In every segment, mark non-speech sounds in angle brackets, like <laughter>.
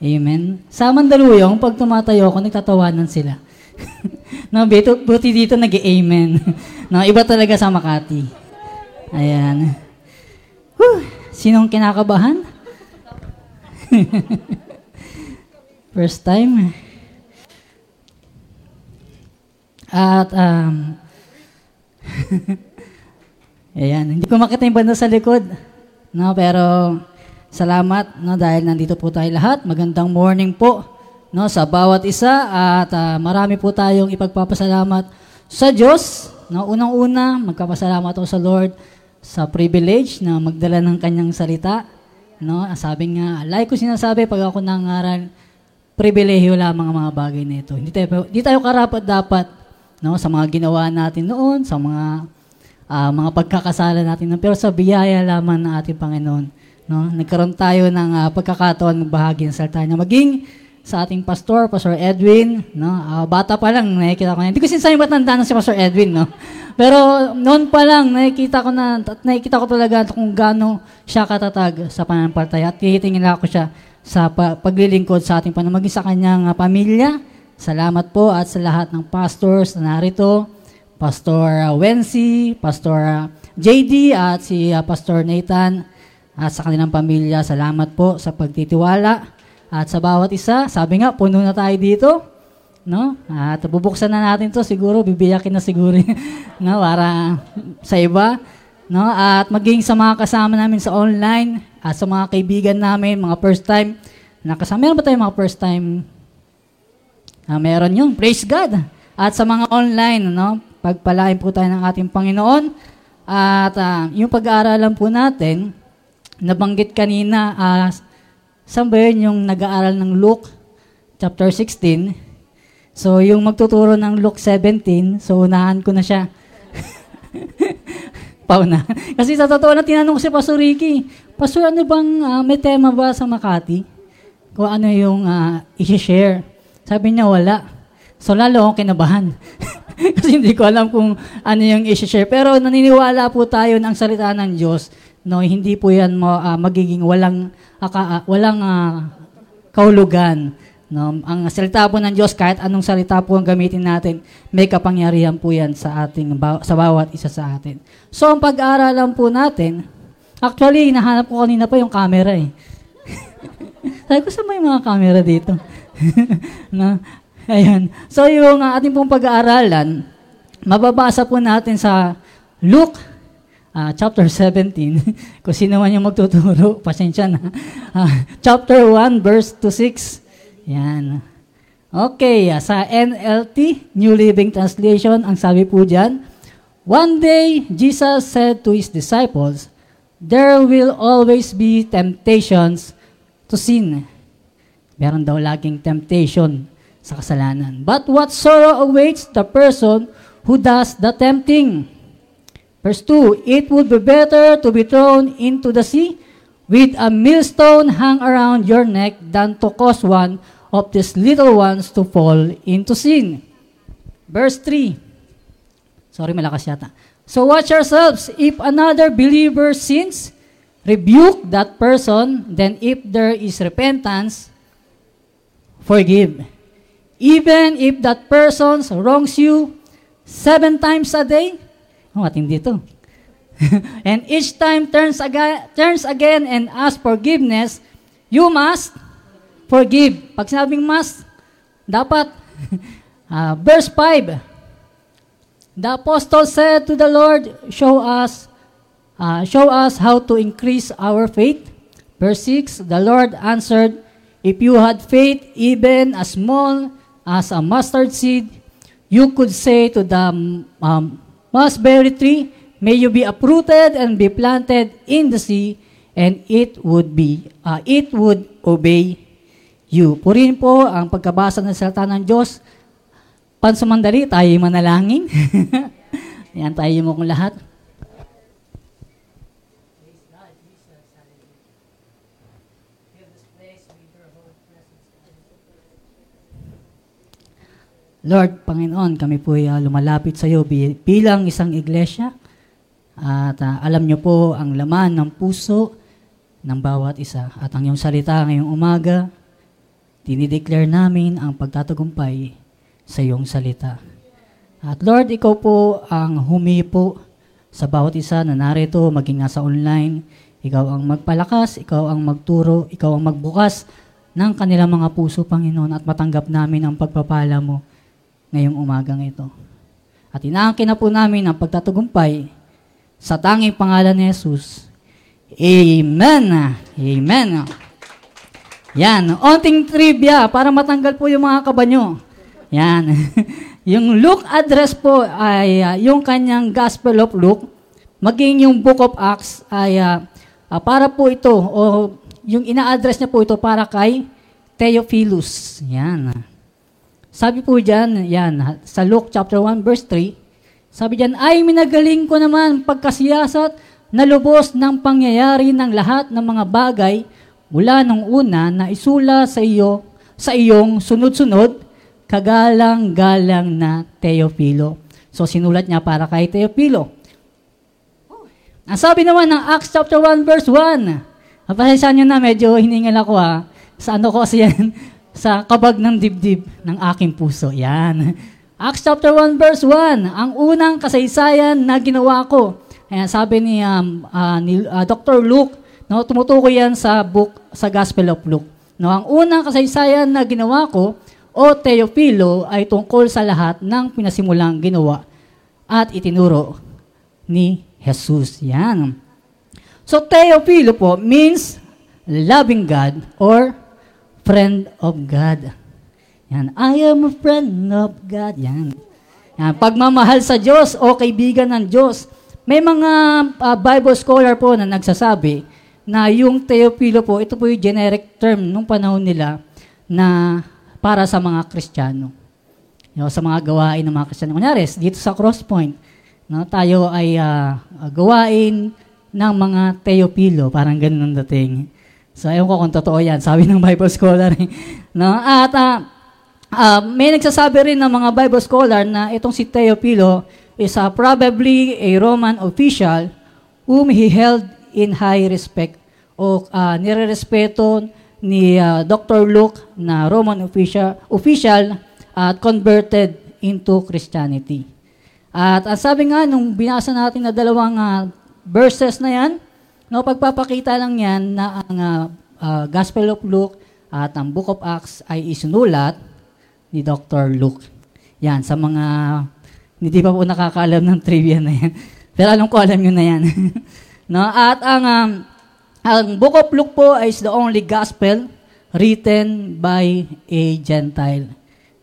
Amen. Sa Mandaluyong, pag tumatayo ako, nagtatawanan sila. <laughs> no, buti, buti dito nag-amen. <laughs> no, iba talaga sa Makati. Ayan. Whew, sinong kinakabahan? <laughs> First time. At, um, ayan, hindi ko makita yung banda sa likod. No, pero, salamat, no, dahil nandito po tayo lahat. Magandang morning po, no, sa bawat isa. At uh, marami po tayong ipagpapasalamat sa Diyos. No, unang-una, magpapasalamat ako sa Lord sa privilege na magdala ng kanyang salita. No, sabi nga, like ko sinasabi pag ako nangaral, pribilehiyo lamang ang mga bagay na ito. Hindi tayo, hindi tayo karapat dapat no, sa mga ginawa natin noon, sa mga uh, mga pagkakasala natin pero sa biyaya lamang ng ating Panginoon. No? Nagkaroon tayo ng uh, pagkakataon magbahagi ng salita niya. Maging sa ating pastor, Pastor Edwin, no? Uh, bata pa lang, nakikita ko na. Hindi ko sinasabi ba't nanda na si Pastor Edwin, no? Pero noon pa lang, nakikita ko na, nakikita ko talaga kung gaano siya katatag sa pananampalataya. At titingin ako siya sa paglilingkod sa ating panamaging sa kanyang uh, pamilya. Salamat po at sa lahat ng pastors na narito. Pastor uh, Wency, Pastor uh, JD at si uh, Pastor Nathan at sa kanilang pamilya. Salamat po sa pagtitiwala at sa bawat isa. Sabi nga, puno na tayo dito. No? At bubuksan na natin to siguro, bibiyakin na siguro <laughs> no? para sa iba. No? At maging sa mga kasama namin sa online, at sa mga kaibigan namin, mga first time, nakasama. Meron ba tayo mga first time? Ah, meron yun. Praise God. At sa mga online, no, pagpalain po tayo ng ating Panginoon. At uh, yung pag-aaralan po natin, nabanggit kanina, uh, saan ba yun yung nag-aaral ng Luke chapter 16? So, yung magtuturo ng Luke 17, so unahan ko na siya. <laughs> Pauna. Kasi sa totoo na tinanong ko si Pastor Ricky, Pastor, ano bang uh, may tema ba sa Makati? Kung ano yung uh, i-share. Sabi niya, wala. So, lalo akong kinabahan. <laughs> Kasi hindi ko alam kung ano yung i-share. Pero naniniwala po tayo ng salita ng Diyos. No, hindi po yan uh, magiging walang, uh, walang uh, kahulugan. No, ang salita po ng Diyos, kahit anong salita po ang gamitin natin, may kapangyarihan po yan sa ating sa bawat isa sa atin. So, ang pag-aaralan po natin, Actually, hinahanap ko kanina pa yung camera eh. <laughs> Sabi ko, saan yung mga camera dito? <laughs> na, ayan. So, yung uh, ating pong pag-aaralan, mababasa po natin sa Luke uh, chapter 17. <laughs> Kung sino man yung magtuturo, <laughs> pasensya na. Uh, <laughs> chapter 1, verse to 6. Yan. Okay, uh, sa NLT, New Living Translation, ang sabi po dyan, One day, Jesus said to His disciples, there will always be temptations to sin. Meron daw laging temptation sa kasalanan. But what sorrow awaits the person who does the tempting? Verse 2, It would be better to be thrown into the sea with a millstone hung around your neck than to cause one of these little ones to fall into sin. Verse 3, sorry malakas yata. So watch yourselves. If another believer sins, rebuke that person. Then if there is repentance, forgive. Even if that person wrongs you seven times a day, oh, ating dito. <laughs> and each time turns again, turns again and asks forgiveness, you must forgive. Pag sinabing must, dapat. uh, <laughs> verse 5, The apostle said to the Lord, "Show us, uh, show us how to increase our faith." Verse 6, the Lord answered, If you had faith even as small as a mustard seed, you could say to the um, mulberry tree, May you be uprooted and be planted in the sea, and it would be, uh, it would obey you. Purihin po ang pagkabasa ng salita ng Diyos Pansamandali, tayo manalangin. <laughs> Yan, tayo mo kong lahat. Lord, Panginoon, kami po ay uh, lumalapit sa iyo bilang isang iglesia at uh, alam niyo po ang laman ng puso ng bawat isa at ang iyong salita ngayong umaga dinideclare namin ang pagtatagumpay sa iyong salita. At Lord, ikaw po ang humipo sa bawat isa na narito, maging nasa online. Ikaw ang magpalakas, ikaw ang magturo, ikaw ang magbukas ng kanilang mga puso, Panginoon, at matanggap namin ang pagpapala mo ngayong umagang ito. At inaangkin na po namin ang pagtatagumpay sa tanging pangalan ni Jesus. Amen! Amen! Yan, onting trivia para matanggal po yung mga kaba nyo. Yan. <laughs> yung Luke address po ay uh, yung kanyang Gospel of Luke, maging yung Book of Acts ay uh, uh, para po ito, o yung ina-address niya po ito para kay Theophilus. Yan. Sabi po dyan, yan, sa Luke chapter 1 verse 3, sabi dyan, ay minagaling ko naman pagkasiyasat na lubos ng pangyayari ng lahat ng mga bagay mula nung una na isula sa iyo sa iyong sunod-sunod kagalang-galang na Teofilo. So sinulat niya para kay Teofilo. Ang sabi naman ng Acts chapter 1 verse 1. Pasensya niyo na medyo hiningal ako ha. Sa ano ko kasi yan? Sa kabag ng dibdib ng aking puso. Yan. Acts chapter 1 verse 1. Ang unang kasaysayan na ginawa ko. Ayan, sabi ni, um, uh, ni uh, Dr. Luke, no, tumutukoy yan sa book, sa Gospel of Luke. No, ang unang kasaysayan na ginawa ko, o Teofilo, ay tungkol sa lahat ng pinasimulang ginawa at itinuro ni Jesus. Yan. So, Teofilo po means loving God or friend of God. Yan. I am a friend of God. Yan. Yan. Pagmamahal sa Diyos o kaibigan ng Diyos. May mga uh, Bible scholar po na nagsasabi na yung Teofilo po, ito po yung generic term nung panahon nila na para sa mga Kristiyano. You know, sa mga gawain ng mga Kristiyano. Kunyari, dito sa Crosspoint, no, tayo ay uh, gawain ng mga Teofilo. Parang ganun ang dating. So, ayaw ko kung totoo yan. Sabi ng Bible scholar. no? At uh, uh, may nagsasabi rin ng mga Bible scholar na itong si Teofilo is uh, probably a Roman official whom he held in high respect o uh, nirerespeto ni uh, Dr. Luke na Roman official, official at uh, converted into Christianity. At uh, sabi nga, nung binasa natin na dalawang uh, verses na yan, no, pagpapakita lang yan na ang uh, Gospel of Luke at ang Book of Acts ay isinulat ni Dr. Luke. Yan, sa mga hindi pa po nakakaalam ng trivia na yan. <laughs> Pero alam ko, alam nyo na yan. <laughs> no? At ang um, ang Book of Luke po is the only gospel written by a Gentile.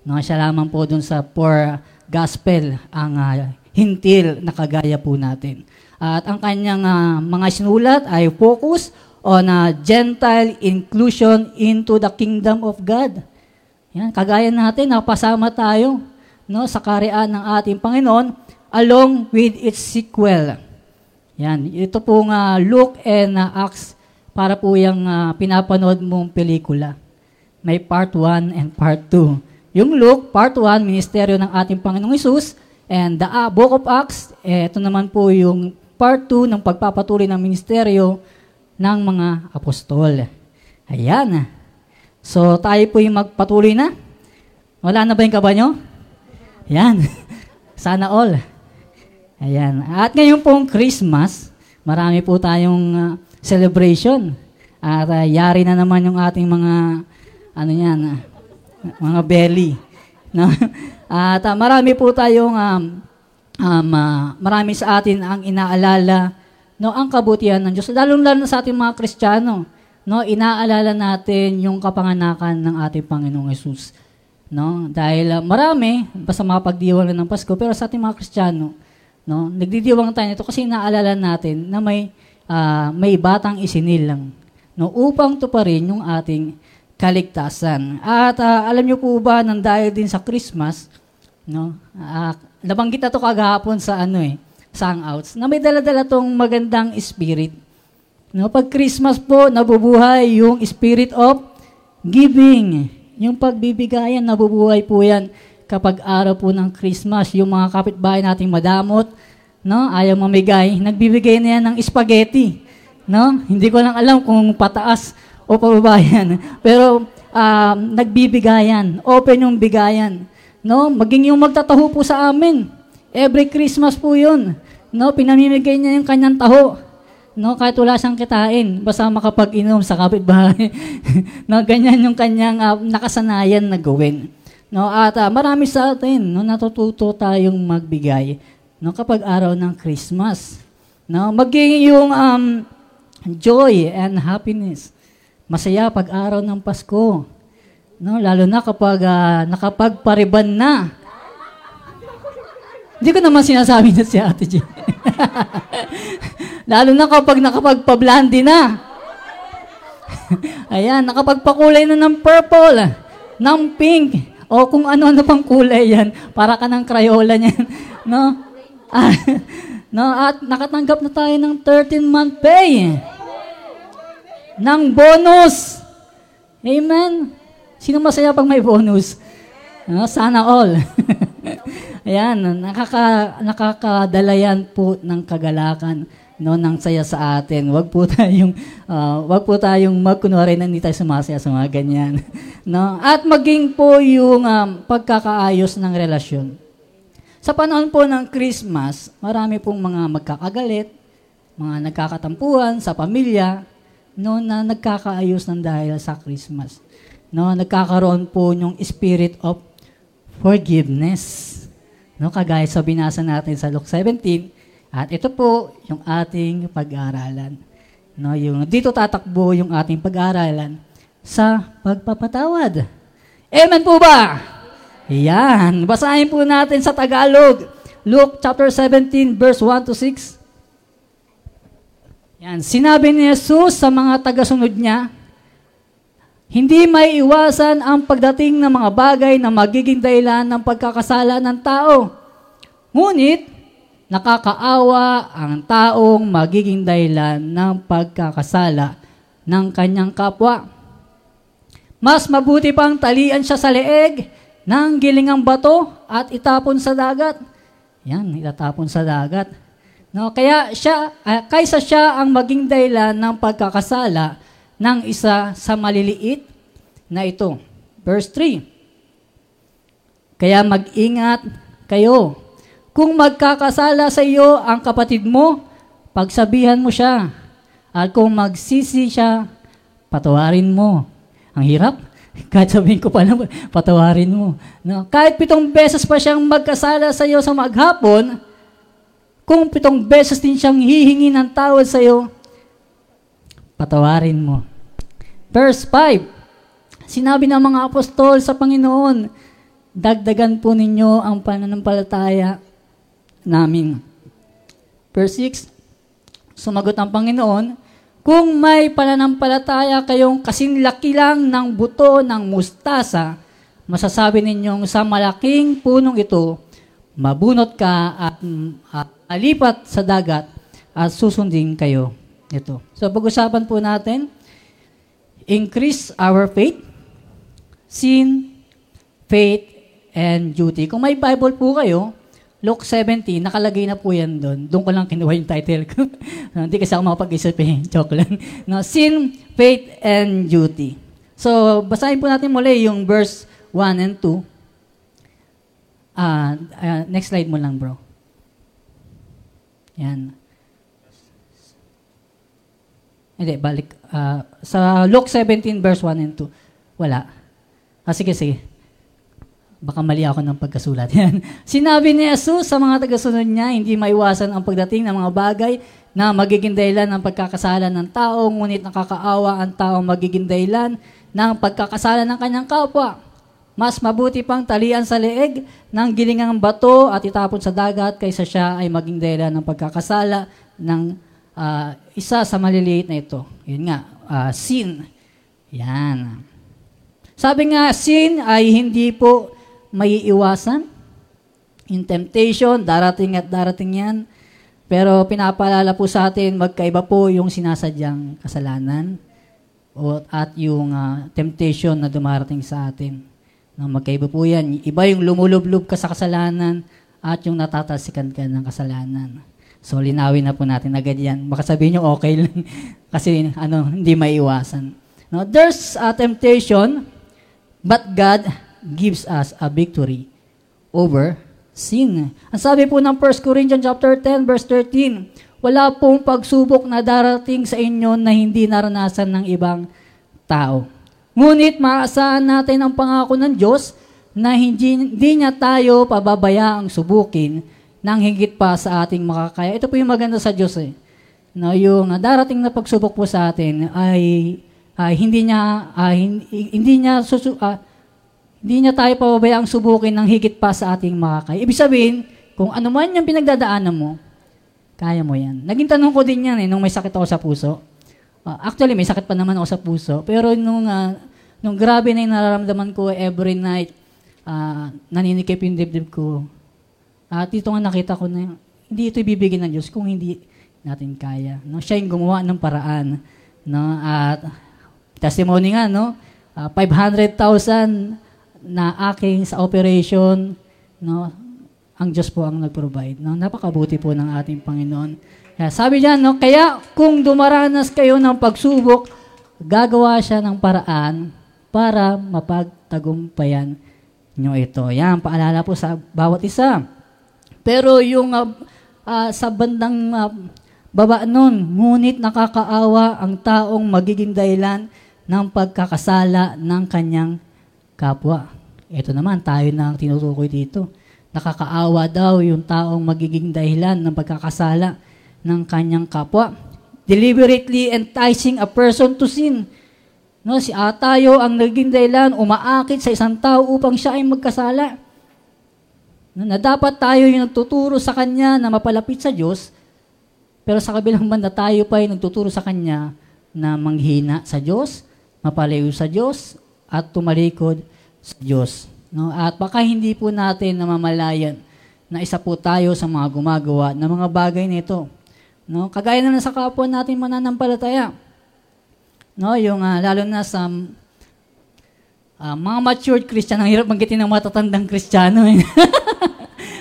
No, siya lamang po dun sa poor gospel ang uh, hintil na kagaya po natin. At ang kanyang uh, mga sinulat ay focus on uh, Gentile inclusion into the kingdom of God. Yan, kagaya natin, napasama tayo no, sa karian ng ating Panginoon along with its sequel. Yan, ito pong uh, Luke and uh, Acts para po yung uh, pinapanood mong pelikula. May part 1 and part 2. Yung Luke, part 1, ministeryo ng ating Panginoong Isus, and the uh, Book of Acts, eh, ito naman po yung part 2 ng pagpapatuloy ng ministeryo ng mga apostol. Ayan. So, tayo po yung magpatuloy na. Wala na ba yung kaba nyo? Ayan. <laughs> Sana all. Ayan. At ngayon pong Christmas, marami po tayong uh, celebration. At uh, yari na naman yung ating mga, ano yan, uh, mga belly. <laughs> No? At uh, marami po tayong, um, um, uh, marami sa atin ang inaalala, no, ang kabutihan ng Diyos. Lalong-lalo sa ating mga Kristiyano, no, inaalala natin yung kapanganakan ng ating Panginoong Yesus. No? Dahil uh, marami, basta makapagdiwala ng Pasko, pero sa ating mga Kristiyano, No? Nagdidiwang tayo nito kasi naalala natin na may uh, may batang isinilang no upang tuparin yung ating kaligtasan. At uh, alam niyo po ba nang dahil din sa Christmas, no? Uh, nabanggit na to kagahapon sa ano eh, Sangouts, na may dala-dala tong magandang spirit. No, pag Christmas po, nabubuhay yung spirit of giving. Yung pagbibigayan, nabubuhay po yan kapag araw po ng Christmas, yung mga kapitbahay nating madamot, no, ayaw mamigay, nagbibigay na yan ng spaghetti. No? Hindi ko lang alam kung pataas o pababa yan. <laughs> Pero um, nagbibigayan. Open yung bigayan. No? Maging yung magtataho po sa amin. Every Christmas po yun. No? Pinamimigay niya yung kanyang taho. No, kahit wala siyang kitain, basta makapag-inom sa kapitbahay. <laughs> no, ganyan yung kanyang uh, nakasanayan na gawin. No, at uh, marami sa atin, no, natututo tayong magbigay no, kapag araw ng Christmas. No, maging yung um, joy and happiness. Masaya pag araw ng Pasko. No, lalo na kapag uh, nakapagpariban na. Hindi ko naman sinasabi na si Ate J. <laughs> Lalo na kapag nakapagpa-blondie na. <laughs> Ayan, nakapagpakulay na ng purple, ng pink, o kung ano-ano pang kulay yan. Para ka ng Crayola niyan. <laughs> No? Ah, no, at nakatanggap na tayo ng 13-month pay. Ng bonus. Amen. Sino masaya pag may bonus? No, sana all. <laughs> Ayan, nakaka, nakakadala yan po ng kagalakan no nang saya sa atin. Wag po tayong uh, wag po tayong magkunwari na hindi tayo sumasaya sa mga ganyan. <laughs> no? At maging po yung um, pagkakaayos ng relasyon. Sa panahon po ng Christmas, marami pong mga magkakagalit, mga nagkakatampuhan sa pamilya, no, na nagkakaayos ng dahil sa Christmas. No, nagkakaroon po yung spirit of forgiveness. No, kagaya sa binasa natin sa Luke 17, at ito po yung ating pag-aaralan. No, yung dito tatakbo yung ating pag-aaralan sa pagpapatawad. Amen po ba? Yan. Basahin po natin sa Tagalog. Luke chapter 17 verse 1 to 6. Yan. Sinabi ni Jesus sa mga tagasunod niya, hindi may iwasan ang pagdating ng mga bagay na magiging dahilan ng pagkakasala ng tao. Ngunit, nakakaawa ang taong magiging dahilan ng pagkakasala ng kanyang kapwa. Mas mabuti pang talian siya sa leeg ng gilingang bato at itapon sa dagat. Yan, itatapon sa dagat. No, kaya siya, uh, kaysa siya ang maging dahilan ng pagkakasala ng isa sa maliliit na ito. Verse 3. Kaya mag-ingat kayo kung magkakasala sa iyo ang kapatid mo, pagsabihan mo siya. At kung magsisi siya, patawarin mo. Ang hirap. <laughs> Kahit sabihin ko pa lang, patawarin mo. No? Kahit pitong beses pa siyang magkasala sa iyo sa maghapon, kung pitong beses din siyang hihingi ng tawad sa iyo, patawarin mo. Verse 5, sinabi ng mga apostol sa Panginoon, dagdagan po ninyo ang pananampalataya namin. Verse 6, sumagot ang Panginoon, kung may pananampalataya kayong kasinlaki lang ng buto ng mustasa, masasabi ninyong sa malaking punong ito, mabunot ka at, at alipat sa dagat at susundin kayo. Ito. So pag-usapan po natin, increase our faith, sin, faith, and duty. Kung may Bible po kayo, Luke 17, nakalagay na po yan doon. Doon ko lang kinuha yung title ko. <laughs> Hindi kasi ako makapag-isip eh. <laughs> Joke lang. No, Sin, Faith, and Duty. So, basahin po natin muli yung verse 1 and 2. Uh, uh, next slide mo lang, bro. Yan. Hindi, balik. Uh, sa Luke 17, verse 1 and 2. Wala. Ah, sige, sige. Baka mali ako ng pagkasulat. Yan. <laughs> Sinabi ni Jesus sa mga tagasunod niya, hindi maiwasan ang pagdating ng mga bagay na magiging dahilan ng pagkakasala ng tao, ngunit nakakaawa ang tao magiging dahilan ng pagkakasala ng kanyang kapwa. Mas mabuti pang talian sa leeg ng gilingang bato at itapon sa dagat kaysa siya ay maging dahilan ng pagkakasala ng uh, isa sa maliliit na ito. Yun nga, uh, sin. Yan. Sabi nga, sin ay hindi po may iwasan. In temptation, darating at darating yan. Pero pinapaalala po sa atin, magkaiba po yung sinasadyang kasalanan at yung uh, temptation na dumarating sa atin. No, magkaiba po yan. Iba yung lumulublob ka sa kasalanan at yung natatalsikan ka ng kasalanan. So, linawin na po natin agad yan. Baka sabihin nyo, okay lang. <laughs> Kasi, ano, hindi maiwasan. No, there's a temptation But God gives us a victory over sin. Ang sabi po ng 1 Corinthians chapter 10 verse 13, wala pong pagsubok na darating sa inyo na hindi naranasan ng ibang tao. Ngunit maasahan natin ang pangako ng Diyos na hindi, hindi niya tayo pababayaang subukin nang higit pa sa ating makakaya. Ito po yung maganda sa Diyos eh. No, yung darating na pagsubok po sa atin ay uh, hindi niya hindi, hindi niya susu, uh, hindi niya tayo pababayaang subukin ng higit pa sa ating makakaya. Ibig sabihin, kung ano man yung pinagdadaanan mo, kaya mo yan. Naging tanong ko din yan eh, nung may sakit ako sa puso. Uh, actually, may sakit pa naman ako sa puso. Pero nung, uh, nung grabe na yung nararamdaman ko every night, uh, naninikip yung dibdib ko. At dito nga nakita ko na hindi ito ibibigay ng Diyos kung hindi natin kaya. No? Siya yung gumawa ng paraan. No? At testimony nga, no? Uh, ah, 500,000 na aking sa operation, no? Ang Diyos po ang nag-provide. No? Napakabuti po ng ating Panginoon. Kaya sabi niya, no? Kaya kung dumaranas kayo ng pagsubok, gagawa siya ng paraan para mapagtagumpayan nyo ito. Yan, paalala po sa bawat isa. Pero yung uh, uh, sa bandang uh, baba nun, ngunit nakakaawa ang taong magiging dahilan ng pagkakasala ng kanyang kapwa. Ito naman, tayo na ang tinutukoy dito. Nakakaawa daw yung taong magiging dahilan ng pagkakasala ng kanyang kapwa. Deliberately enticing a person to sin. No, si Atayo ang naging dahilan, umaakit sa isang tao upang siya ay magkasala. Na dapat tayo yung nagtuturo sa kanya na mapalapit sa Diyos, pero sa kabilang <laughs> banda tayo pa ay nagtuturo sa kanya na manghina sa Diyos, mapalayo sa Diyos at tumalikod sa Diyos. No? At baka hindi po natin namamalayan na isa po tayo sa mga gumagawa ng mga bagay nito. No? Kagaya na sa kapwa natin mananampalataya. No, yung uh, lalo na sa uh, mga matured Christian, ang hirap banggitin ng matatandang Kristiyano. Eh. <laughs>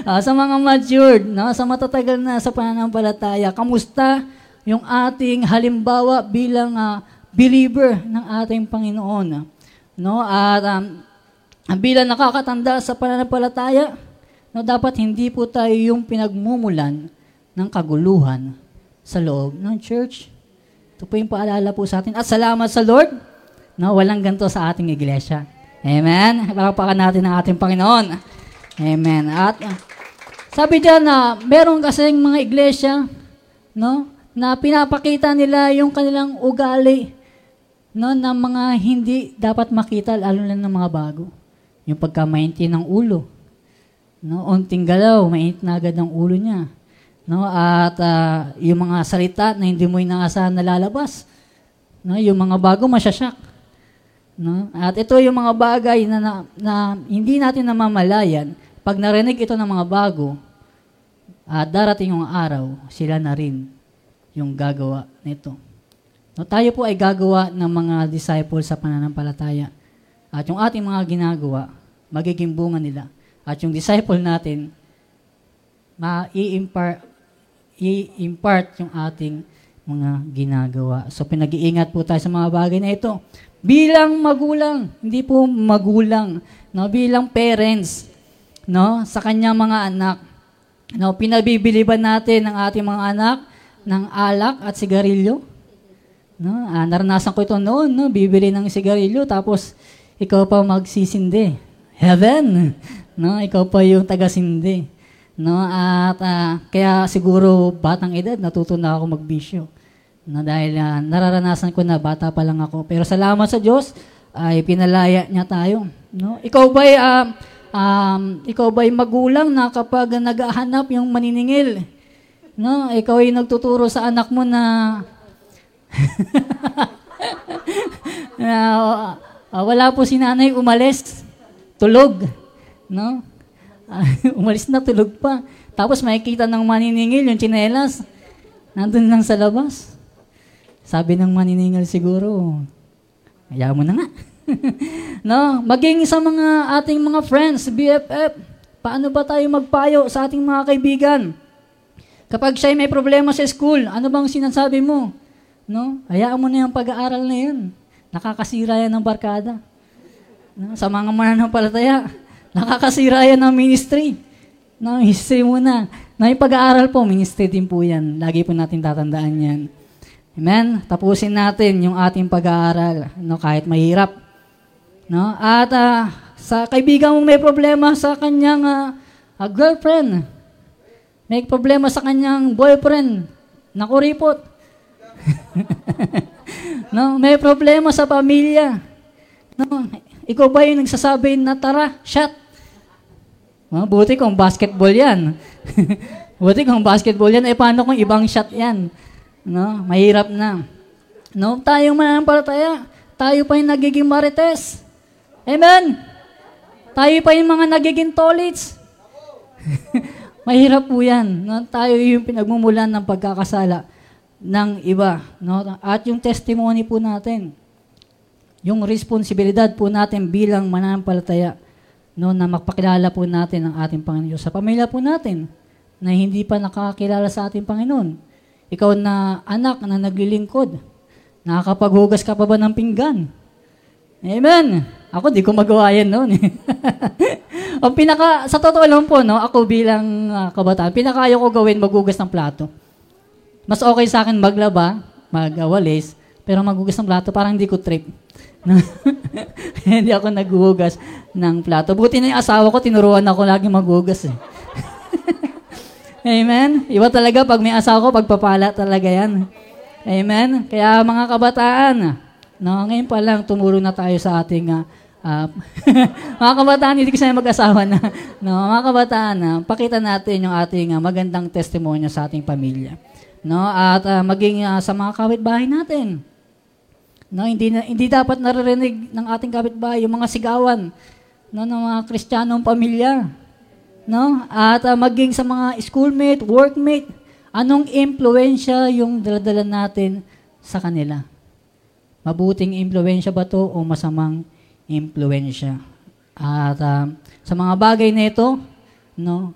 uh, sa mga matured, no, sa matatagal na sa pananampalataya, kamusta yung ating halimbawa bilang uh, believer ng ating Panginoon. No? At um, bilang nakakatanda sa pananampalataya, no, dapat hindi po tayo yung pinagmumulan ng kaguluhan sa loob ng church. Ito po yung paalala po sa atin. At salamat sa Lord, no, walang ganito sa ating iglesia. Amen? Pakapakan natin ang ating Panginoon. Amen. At sabi diyan na meron kasing mga iglesia, no, na pinapakita nila yung kanilang ugali no, ng mga hindi dapat makita, lalo na ng mga bago. Yung pagkamainti ng ulo. No, unting galaw, mainit na agad ang ulo niya. No, at uh, yung mga salita na hindi mo inaasahan na lalabas. No, yung mga bago masyasyak. No? At ito yung mga bagay na, na, na hindi natin namamalayan. Pag narinig ito ng mga bago, uh, darating yung araw, sila na rin yung gagawa nito. No, tayo po ay gagawa ng mga disciples sa pananampalataya. At yung ating mga ginagawa, magiging bunga nila. At yung disciple natin, ma-i-impart, i-impart yung ating mga ginagawa. So pinag-iingat po tayo sa mga bagay na ito. Bilang magulang, hindi po magulang, no, bilang parents, no, sa kanyang mga anak. No, pinabibiliban natin ang ating mga anak ng alak at sigarilyo No? Ah, naranasan ko ito noon, no? bibili ng sigarilyo, tapos ikaw pa magsisindi. Heaven! No? Ikaw pa yung taga-sindi. No? At uh, kaya siguro batang edad, natuto na ako magbisyo. No? Dahil uh, nararanasan ko na bata pa lang ako. Pero salamat sa Diyos, ay pinalaya niya tayo. No? Ikaw ba uh, um, ikaw ba'y magulang na kapag naghahanap yung maniningil, no? ikaw ay nagtuturo sa anak mo na <laughs> uh, uh, wala po si nanay umalis. Tulog. No? Uh, <laughs> umalis na, tulog pa. Tapos makikita ng maniningil yung chinelas. Nandun lang sa labas. Sabi ng maniningil siguro, kaya mo na nga. <laughs> <laughs> no, maging sa mga ating mga friends, BFF, paano ba tayo magpayo sa ating mga kaibigan? Kapag siya may problema sa school, ano bang sinasabi mo? No? Hayaan mo na yung pag-aaral na yun. Nakakasira yan ng barkada. No? Sa mga mananampalataya, <laughs> nakakasira yan ng ministry. No, history muna. Na yung pag-aaral po, ministry din po yan. Lagi po natin tatandaan yan. Amen? Tapusin natin yung ating pag-aaral, no, kahit mahirap. No? At uh, sa kaibigan mong may problema sa kanyang uh, uh, girlfriend, may problema sa kanyang boyfriend, nakuripot. <laughs> no, may problema sa pamilya. No, ikaw ba yung nagsasabi na tara, shot? No, buti kung basketball yan. <laughs> buti kung basketball yan, eh paano kung ibang shot yan? No, mahirap na. No, tayong mananampalataya, tayo pa yung nagiging marites. Amen? Tayo pa yung mga nagiging tolits. <laughs> mahirap po yan. No? Tayo yung pinagmumulan ng pagkakasala ng iba. No? At yung testimony po natin, yung responsibilidad po natin bilang mananampalataya, no, na magpakilala po natin ang ating Panginoon sa pamilya po natin na hindi pa nakakilala sa ating Panginoon. Ikaw na anak na naglilingkod, nakakapaghugas ka pa ba ng pinggan? Amen. Ako, di ko magawa yan noon. <laughs> o pinaka, sa totoo lang po, no, ako bilang uh, kabataan, pinakayo ko gawin maghugas ng plato. Mas okay sa akin maglaba, magawalis, pero maghugas ng plato, parang hindi ko trip. <laughs> hindi ako naghuhugas ng plato. Buti na yung asawa ko, tinuruan ako lagi maghugas eh. <laughs> Amen? Iba talaga pag may asawa ko, pagpapala talaga yan. Amen? Kaya mga kabataan, no, ngayon pa lang tumuro na tayo sa ating uh, <laughs> mga kabataan, hindi kasi mag-asawa na. No, mga kabataan, uh, pakita natin yung ating uh, magandang testimonya sa ating pamilya. No, at uh, maging uh, sa mga kapitbahay natin. No, hindi na, hindi dapat naririnig ng ating kapitbahay yung mga sigawan no, ng mga Kristiyanong pamilya no? At uh, maging sa mga schoolmate, workmate, anong impluensya yung daladala natin sa kanila? Mabuting impluensya ba to o masamang impluensya? At uh, sa mga bagay na ito, no,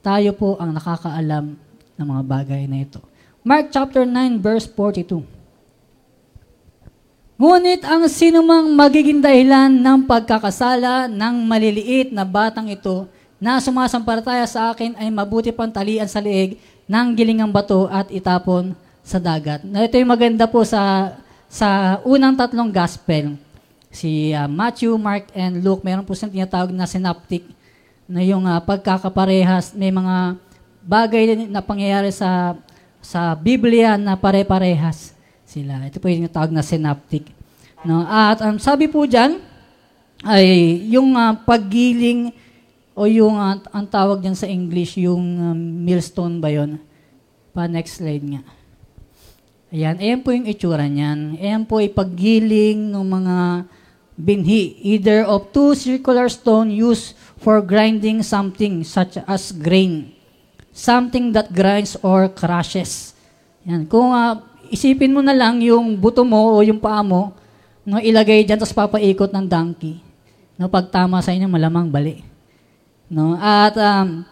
tayo po ang nakakaalam ng mga bagay na ito. Mark chapter 9 verse 42. Ngunit ang sinumang magiging dahilan ng pagkakasala ng maliliit na batang ito na sumasampalataya sa akin ay mabuti pang talian sa liig ng gilingang bato at itapon sa dagat. Na ito yung maganda po sa sa unang tatlong gospel. Si uh, Matthew, Mark, and Luke, meron po silang tinatawag na synoptic na yung uh, pagkakaparehas, may mga bagay na pangyayari sa sa Biblia na pare-parehas sila. Ito po yung tinatawag na synoptic. No? At um, sabi po diyan ay yung uh, paggiling o yung, uh, ang tawag dyan sa English, yung um, millstone ba yon? Pa next slide nga. Ayan, ayan po yung itsura niyan. Ayan po ay paggiling ng mga binhi, either of two circular stone used for grinding something such as grain. Something that grinds or crushes. Yan. Kung uh, isipin mo na lang yung buto mo o yung paa mo, no, ilagay dyan, tapos papaikot ng donkey. No, pag tama sa inyo, malamang bali. No? At um,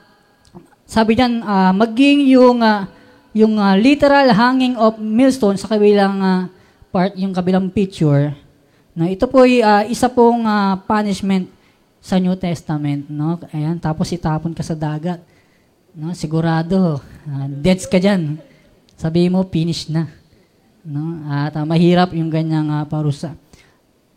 sabi diyan uh, maging yung uh, yung uh, literal hanging of millstone sa kabilang uh, part, yung kabilang picture. No, ito po ay uh, isa pong uh, punishment sa New Testament, no? Ayan, tapos itapon ka sa dagat. No, sigurado, uh, deads ka diyan. Sabi mo finish na. No? At uh, mahirap yung ganyang uh, parusa.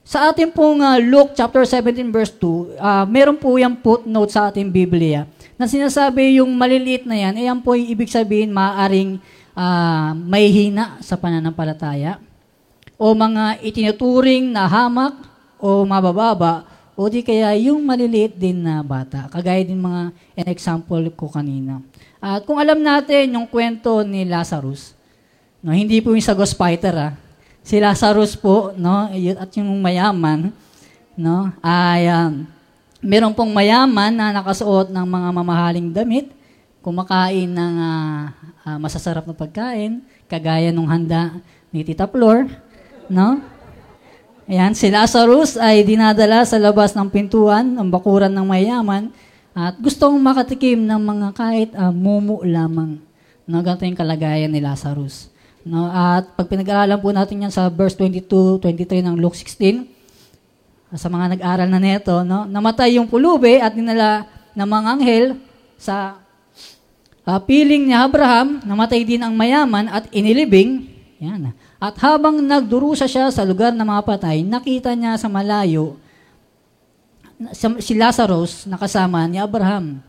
Sa ating pong uh, Luke chapter 17 verse 2, uh, meron po yung footnote sa ating Biblia na sinasabi yung maliliit na yan, ayan po yung ibig sabihin maaring uh, may hina sa pananampalataya o mga itinuturing na hamak o mabababa o di kaya yung maliliit din na bata. Kagaya din mga example ko kanina. At kung alam natin yung kwento ni Lazarus, no, hindi po yung sa Ghost Fighter ah, si Lazarus po, no, at yung mayaman, no, ay um, meron pong mayaman na nakasuot ng mga mamahaling damit, kumakain ng uh, uh, masasarap na pagkain, kagaya nung handa ni Tita Flor, no? Ayan, si Lazarus ay dinadala sa labas ng pintuan, ng bakuran ng mayaman, at gustong makatikim ng mga kahit uh, mumu lamang. No, ganito yung kalagayan ni Lazarus. No, at pag pinag-aralan po natin yan sa verse 22, 23 ng Luke 16, sa mga nag-aral na neto, no? namatay yung pulube at dinala ng mga anghel sa uh, piling ni Abraham, namatay din ang mayaman at inilibing. Yan. At habang nagdurusa siya sa lugar ng mga patay, nakita niya sa malayo si Lazarus na kasama ni Abraham.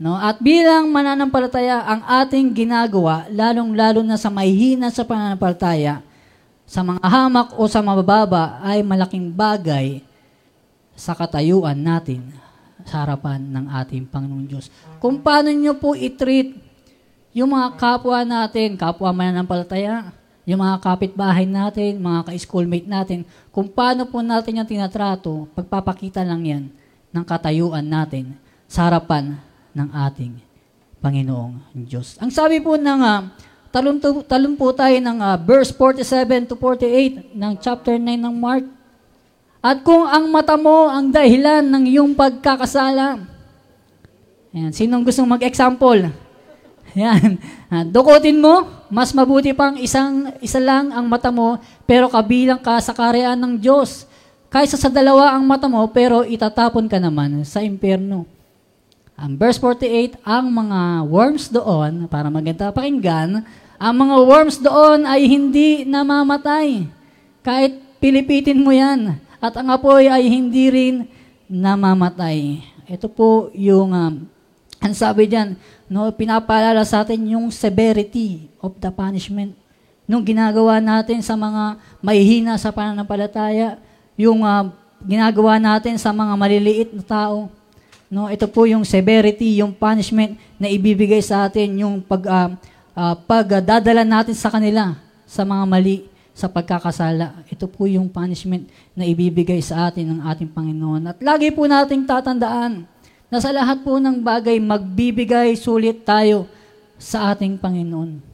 No? At bilang mananampalataya, ang ating ginagawa, lalong-lalo na sa mahihina sa pananampalataya, sa mga hamak o sa mabababa, ay malaking bagay sa katayuan natin sa harapan ng ating Panginoong Diyos. Kung paano nyo po i-treat yung mga kapwa natin, kapwa mananampalataya, yung mga kapitbahay natin, mga ka-schoolmate natin, kung paano po natin yung tinatrato, pagpapakita lang yan ng katayuan natin sa harapan ng ating Panginoong Diyos. Ang sabi po ng uh, to, talon po tayo ng uh, verse 47 to 48 ng chapter 9 ng Mark. At kung ang mata mo ang dahilan ng iyong pagkakasala, Ayan, sinong gustong mag-example? <laughs> Yan. Dukutin mo, mas mabuti pang isang, isa lang ang mata mo, pero kabilang ka sa karean ng Diyos. Kaysa sa dalawa ang mata mo, pero itatapon ka naman sa impyerno. Ang verse 48, ang mga worms doon, para maganda pakinggan, ang mga worms doon ay hindi namamatay. Kahit pilipitin mo yan. At ang apoy ay hindi rin namamatay. Ito po yung, um, <clears throat> ang sabi diyan, no, pinapaalala sa atin yung severity of the punishment. Nung ginagawa natin sa mga mahihina sa pananampalataya, yung uh, ginagawa natin sa mga maliliit na tao, No, ito po yung severity, yung punishment na ibibigay sa atin, yung pag uh, uh, pagdadala natin sa kanila sa mga mali sa pagkakasala. Ito po yung punishment na ibibigay sa atin ng ating Panginoon. At lagi po nating tatandaan na sa lahat po ng bagay magbibigay sulit tayo sa ating Panginoon.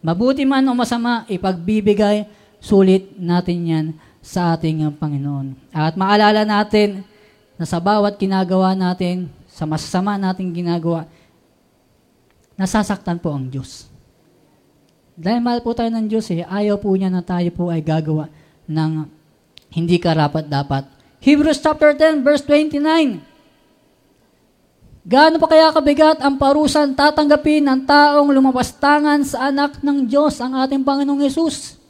Mabuti man o masama, ipagbibigay sulit natin yan sa ating Panginoon. At maalala natin na sa bawat ginagawa natin, sa masasama nating ginagawa, nasasaktan po ang Diyos. Dahil mahal po tayo ng Diyos, eh, ayaw po niya na tayo po ay gagawa ng hindi karapat-dapat. Hebrews chapter 10, verse 29. Gaano pa kaya kabigat ang parusan tatanggapin ng taong lumapastangan sa anak ng Diyos, ang ating Panginoong Yesus,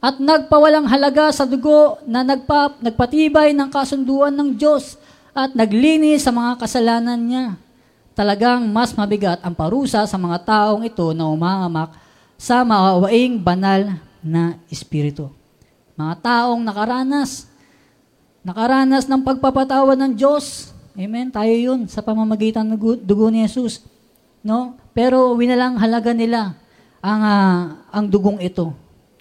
at nagpawalang halaga sa dugo na nagpa, nagpatibay ng kasunduan ng Diyos at naglinis sa mga kasalanan niya. Talagang mas mabigat ang parusa sa mga taong ito na umangamak sa maawaing banal na espiritu. Mga taong nakaranas, nakaranas ng pagpapatawa ng Diyos. Amen. Tayo yun sa pamamagitan ng dugo ni Jesus. No? Pero winalang halaga nila ang uh, ang dugong ito,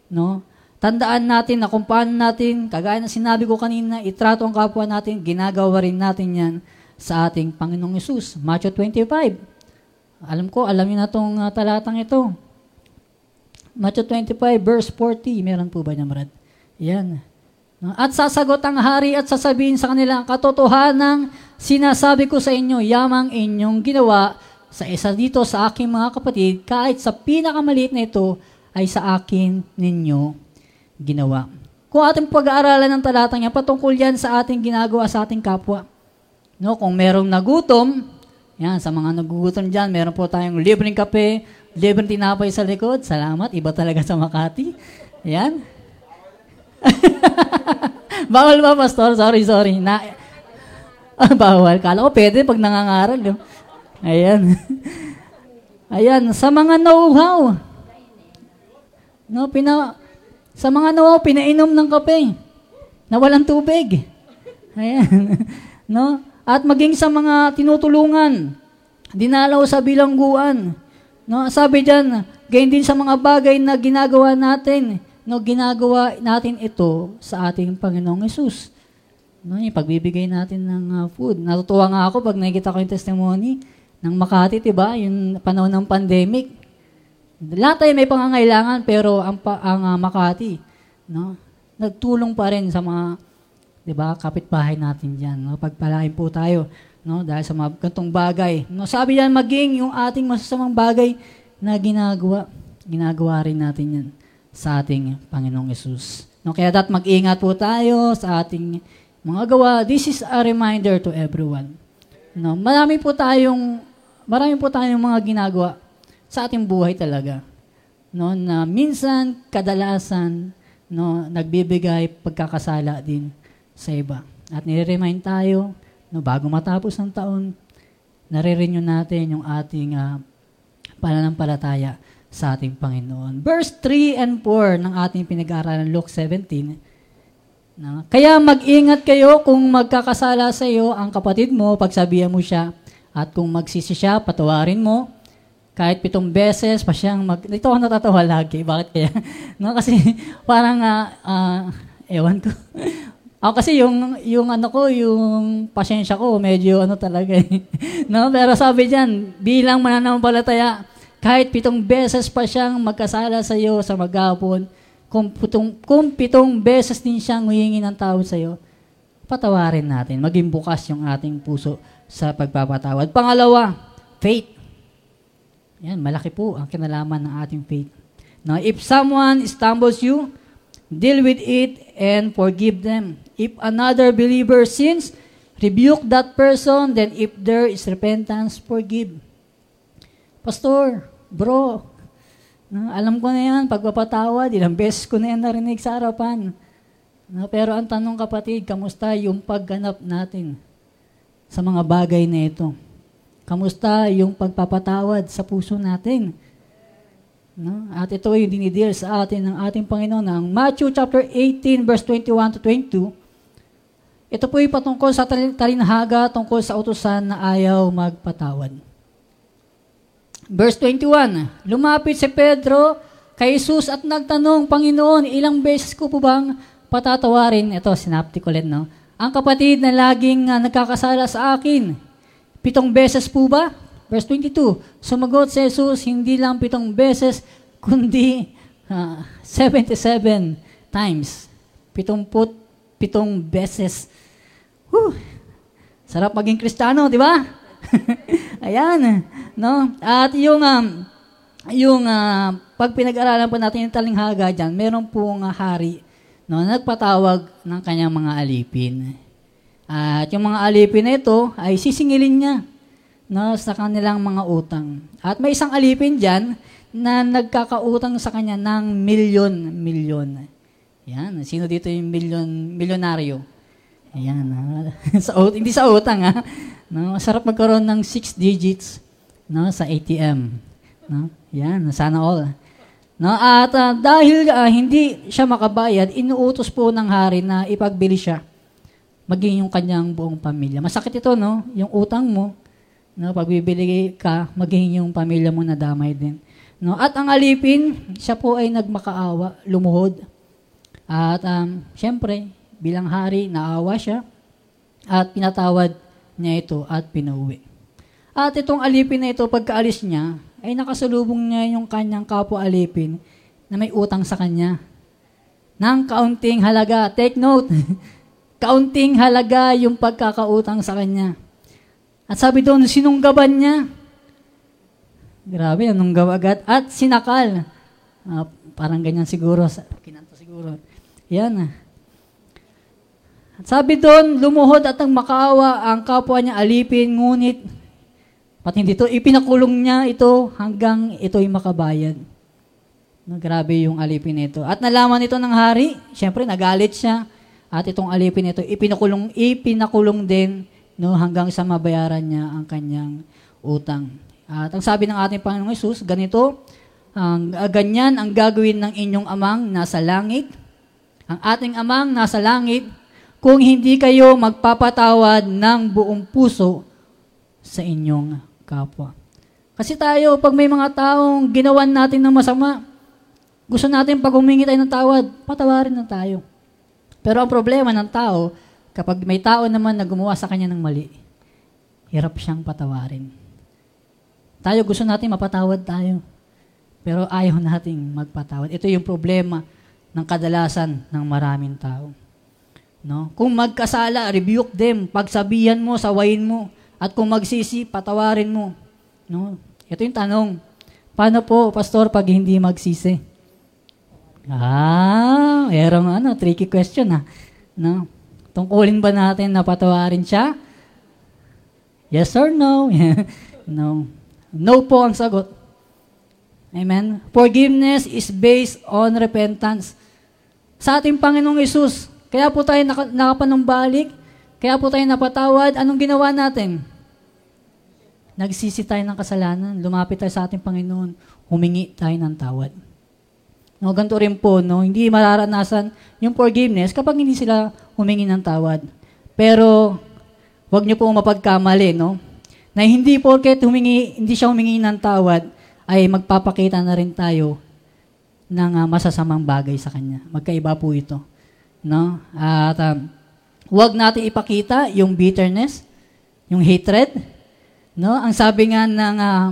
no? Tandaan natin na kung paano natin, kagaya ng sinabi ko kanina, itrato ang kapwa natin, ginagawa rin natin yan sa ating Panginoong Yesus. Matthew 25. Alam ko, alam niyo na itong uh, talatang ito. Matthew 25, verse 40. Meron po ba niya, Brad? Yan. At sasagot ang hari at sasabihin sa kanila, katotohanang sinasabi ko sa inyo, yamang inyong ginawa sa isa dito sa aking mga kapatid, kahit sa pinakamaliit na ito, ay sa akin ninyo ginawa. Kung ating pag-aaralan ng talatang yan, patungkol yan sa ating ginagawa sa ating kapwa. No, kung merong nagutom, yan, sa mga nagugutom dyan, meron po tayong libreng kape, libreng tinapay sa likod. Salamat, iba talaga sa Makati. Yan. <laughs> bawal ba, Pastor? Sorry, sorry. Na, <laughs> ah, bawal. Kala ko pwede pag nangangaral. Ayan. <laughs> Ayan, sa mga know-how. No, pina, sa mga nawaw, pinainom ng kape na walang tubig. Ayan. no? At maging sa mga tinutulungan, dinalaw sa bilangguan. No? Sabi diyan, gayon din sa mga bagay na ginagawa natin, no, ginagawa natin ito sa ating Panginoong Yesus. No, yung pagbibigay natin ng uh, food. Natutuwa nga ako pag nakikita ko yung testimony ng Makati, 'di ba? Yung panahon ng pandemic. Lahat tayo may pangangailangan pero ang, ang uh, Makati, no? Nagtulong pa rin sa mga 'di ba, kapitbahay natin diyan, no? Pagpalain po tayo, no? Dahil sa mga gantong bagay. No, sabi diyan maging yung ating masasamang bagay na ginagawa, ginagawa rin natin 'yan sa ating Panginoong Yesus. No, kaya dapat mag-ingat po tayo sa ating mga gawa, this is a reminder to everyone. No, marami po tayong marami po tayong mga ginagawa sa ating buhay talaga. No, na minsan kadalasan no nagbibigay pagkakasala din sa iba. At nire-remind tayo no bago matapos ang taon, nare-renew natin yung ating uh, pananampalataya sa ating Panginoon. Verse 3 and 4 ng ating pinag-aaralan Luke 17 No? Kaya mag-ingat kayo kung magkakasala sa iyo ang kapatid mo, pagsabihan mo siya. At kung magsisi siya, patawarin mo. Kahit pitong beses pa siyang mag... Ito ako natatawa lagi. Bakit kaya? <laughs> no, kasi parang, uh, uh, ewan ko. Ako kasi yung, yung ano ko, yung pasyensya ko, medyo ano talaga eh. <laughs> no? Pero sabi diyan, bilang mananampalataya, kahit pitong beses pa siyang magkasala sa iyo sa maghapon, kung pitong, kung pitong beses din siyang humingi ng tawad sa iyo, patawarin natin. Maging bukas yung ating puso sa pagpapatawad. Pangalawa, faith. Yan, malaki po ang kinalaman ng ating faith. Now, if someone stumbles you, deal with it and forgive them. If another believer sins, rebuke that person, then if there is repentance, forgive. Pastor, bro, No, alam ko na yan, pagpapatawad, ilang beses ko na yan narinig sa harapan. No, pero ang tanong kapatid, kamusta yung pagganap natin sa mga bagay na ito? Kamusta yung pagpapatawad sa puso natin? No? At ito yung dinidil sa atin ng ating Panginoon ng Matthew chapter 18 verse 21 to 22. Ito po yung patungkol sa talinhaga tungkol sa utusan na ayaw magpatawad. Verse 21, lumapit si Pedro kay Jesus at nagtanong, Panginoon, ilang beses ko po bang patatawarin? Ito, synaptic ulit, no? Ang kapatid na laging uh, nagkakasala sa akin, pitong beses po ba? Verse 22, sumagot si Jesus, hindi lang pitong beses, kundi uh, ah, 77 times. Pitong put, pitong beses. Whew. Sarap maging kristano, di ba? <laughs> Ayan, no? At yung um, yung uh, pag pinag-aralan po natin yung talinghaga diyan, meron pong uh, hari no, nagpatawag ng kanyang mga alipin. At yung mga alipin na ito ay sisingilin niya no, sa kanilang mga utang. At may isang alipin diyan na nagkakautang sa kanya ng milyon-milyon. Yan, sino dito yung milyon milyonaryo? Ayan, ha? <laughs> sa, hindi sa utang ha. No, masarap magkaroon ng six digits no, sa ATM. No? Yan, sana all. No, at uh, dahil uh, hindi siya makabayad, inuutos po ng hari na ipagbili siya maging yung kanyang buong pamilya. Masakit ito, no? Yung utang mo, no, pagbibili ka, maging yung pamilya mo na damay din. No? At ang alipin, siya po ay nagmakaawa, lumuhod. At um, siyempre, bilang hari, naawa siya at pinatawad niya ito at pinauwi. At itong alipin na ito, pagkaalis niya, ay nakasalubong niya yung kanyang kapwa alipin na may utang sa kanya. Nang kaunting halaga. Take note. <laughs> kaunting halaga yung pagkakautang sa kanya. At sabi doon, sinunggaban niya. Grabe, anong gawa agad. At sinakal. Uh, parang ganyan siguro. Kinanto siguro. Yan. At sabi doon, lumuhod at ang makaawa ang kapwa niya alipin, ngunit pati hindi ito, ipinakulong niya ito hanggang ito'y makabayad. No, grabe yung alipin nito. At nalaman ito ng hari, syempre nagalit siya. At itong alipin nito, ipinakulong, ipinakulong din no, hanggang sa mabayaran niya ang kanyang utang. At ang sabi ng ating Panginoong Yesus, ganito, ang ganyan ang gagawin ng inyong amang nasa langit. Ang ating amang nasa langit kung hindi kayo magpapatawad ng buong puso sa inyong kapwa. Kasi tayo, pag may mga taong ginawan natin ng masama, gusto natin pag humingi tayo ng tawad, patawarin na tayo. Pero ang problema ng tao, kapag may tao naman na gumawa sa kanya ng mali, hirap siyang patawarin. Tayo gusto natin mapatawad tayo. Pero ayaw nating magpatawad. Ito yung problema ng kadalasan ng maraming tao. No? Kung magkasala, rebuke them, pagsabihan mo, sawayin mo, at kung magsisi, patawarin mo. No? Ito yung tanong. Paano po, pastor, pag hindi magsisi? Ah, erong ano, tricky question ha. No? Tungkulin ba natin na patawarin siya? Yes or no? <laughs> no. No po ang sagot. Amen? Forgiveness is based on repentance. Sa ating Panginoong Isus, kaya po tayo nak- nakapanumbalik, kaya po tayo napatawad, anong ginawa natin? Nagsisi tayo ng kasalanan, lumapit tayo sa ating Panginoon, humingi tayo ng tawad. No, ganito rin po, no, hindi mararanasan yung forgiveness kapag hindi sila humingi ng tawad. Pero, wag niyo po mapagkamali, no? Na hindi porket humingi, hindi siya humingi ng tawad, ay magpapakita na rin tayo ng uh, masasamang bagay sa kanya. Magkaiba po ito. No? At um, huwag natin ipakita yung bitterness, yung hatred. No? Ang sabi nga ng um,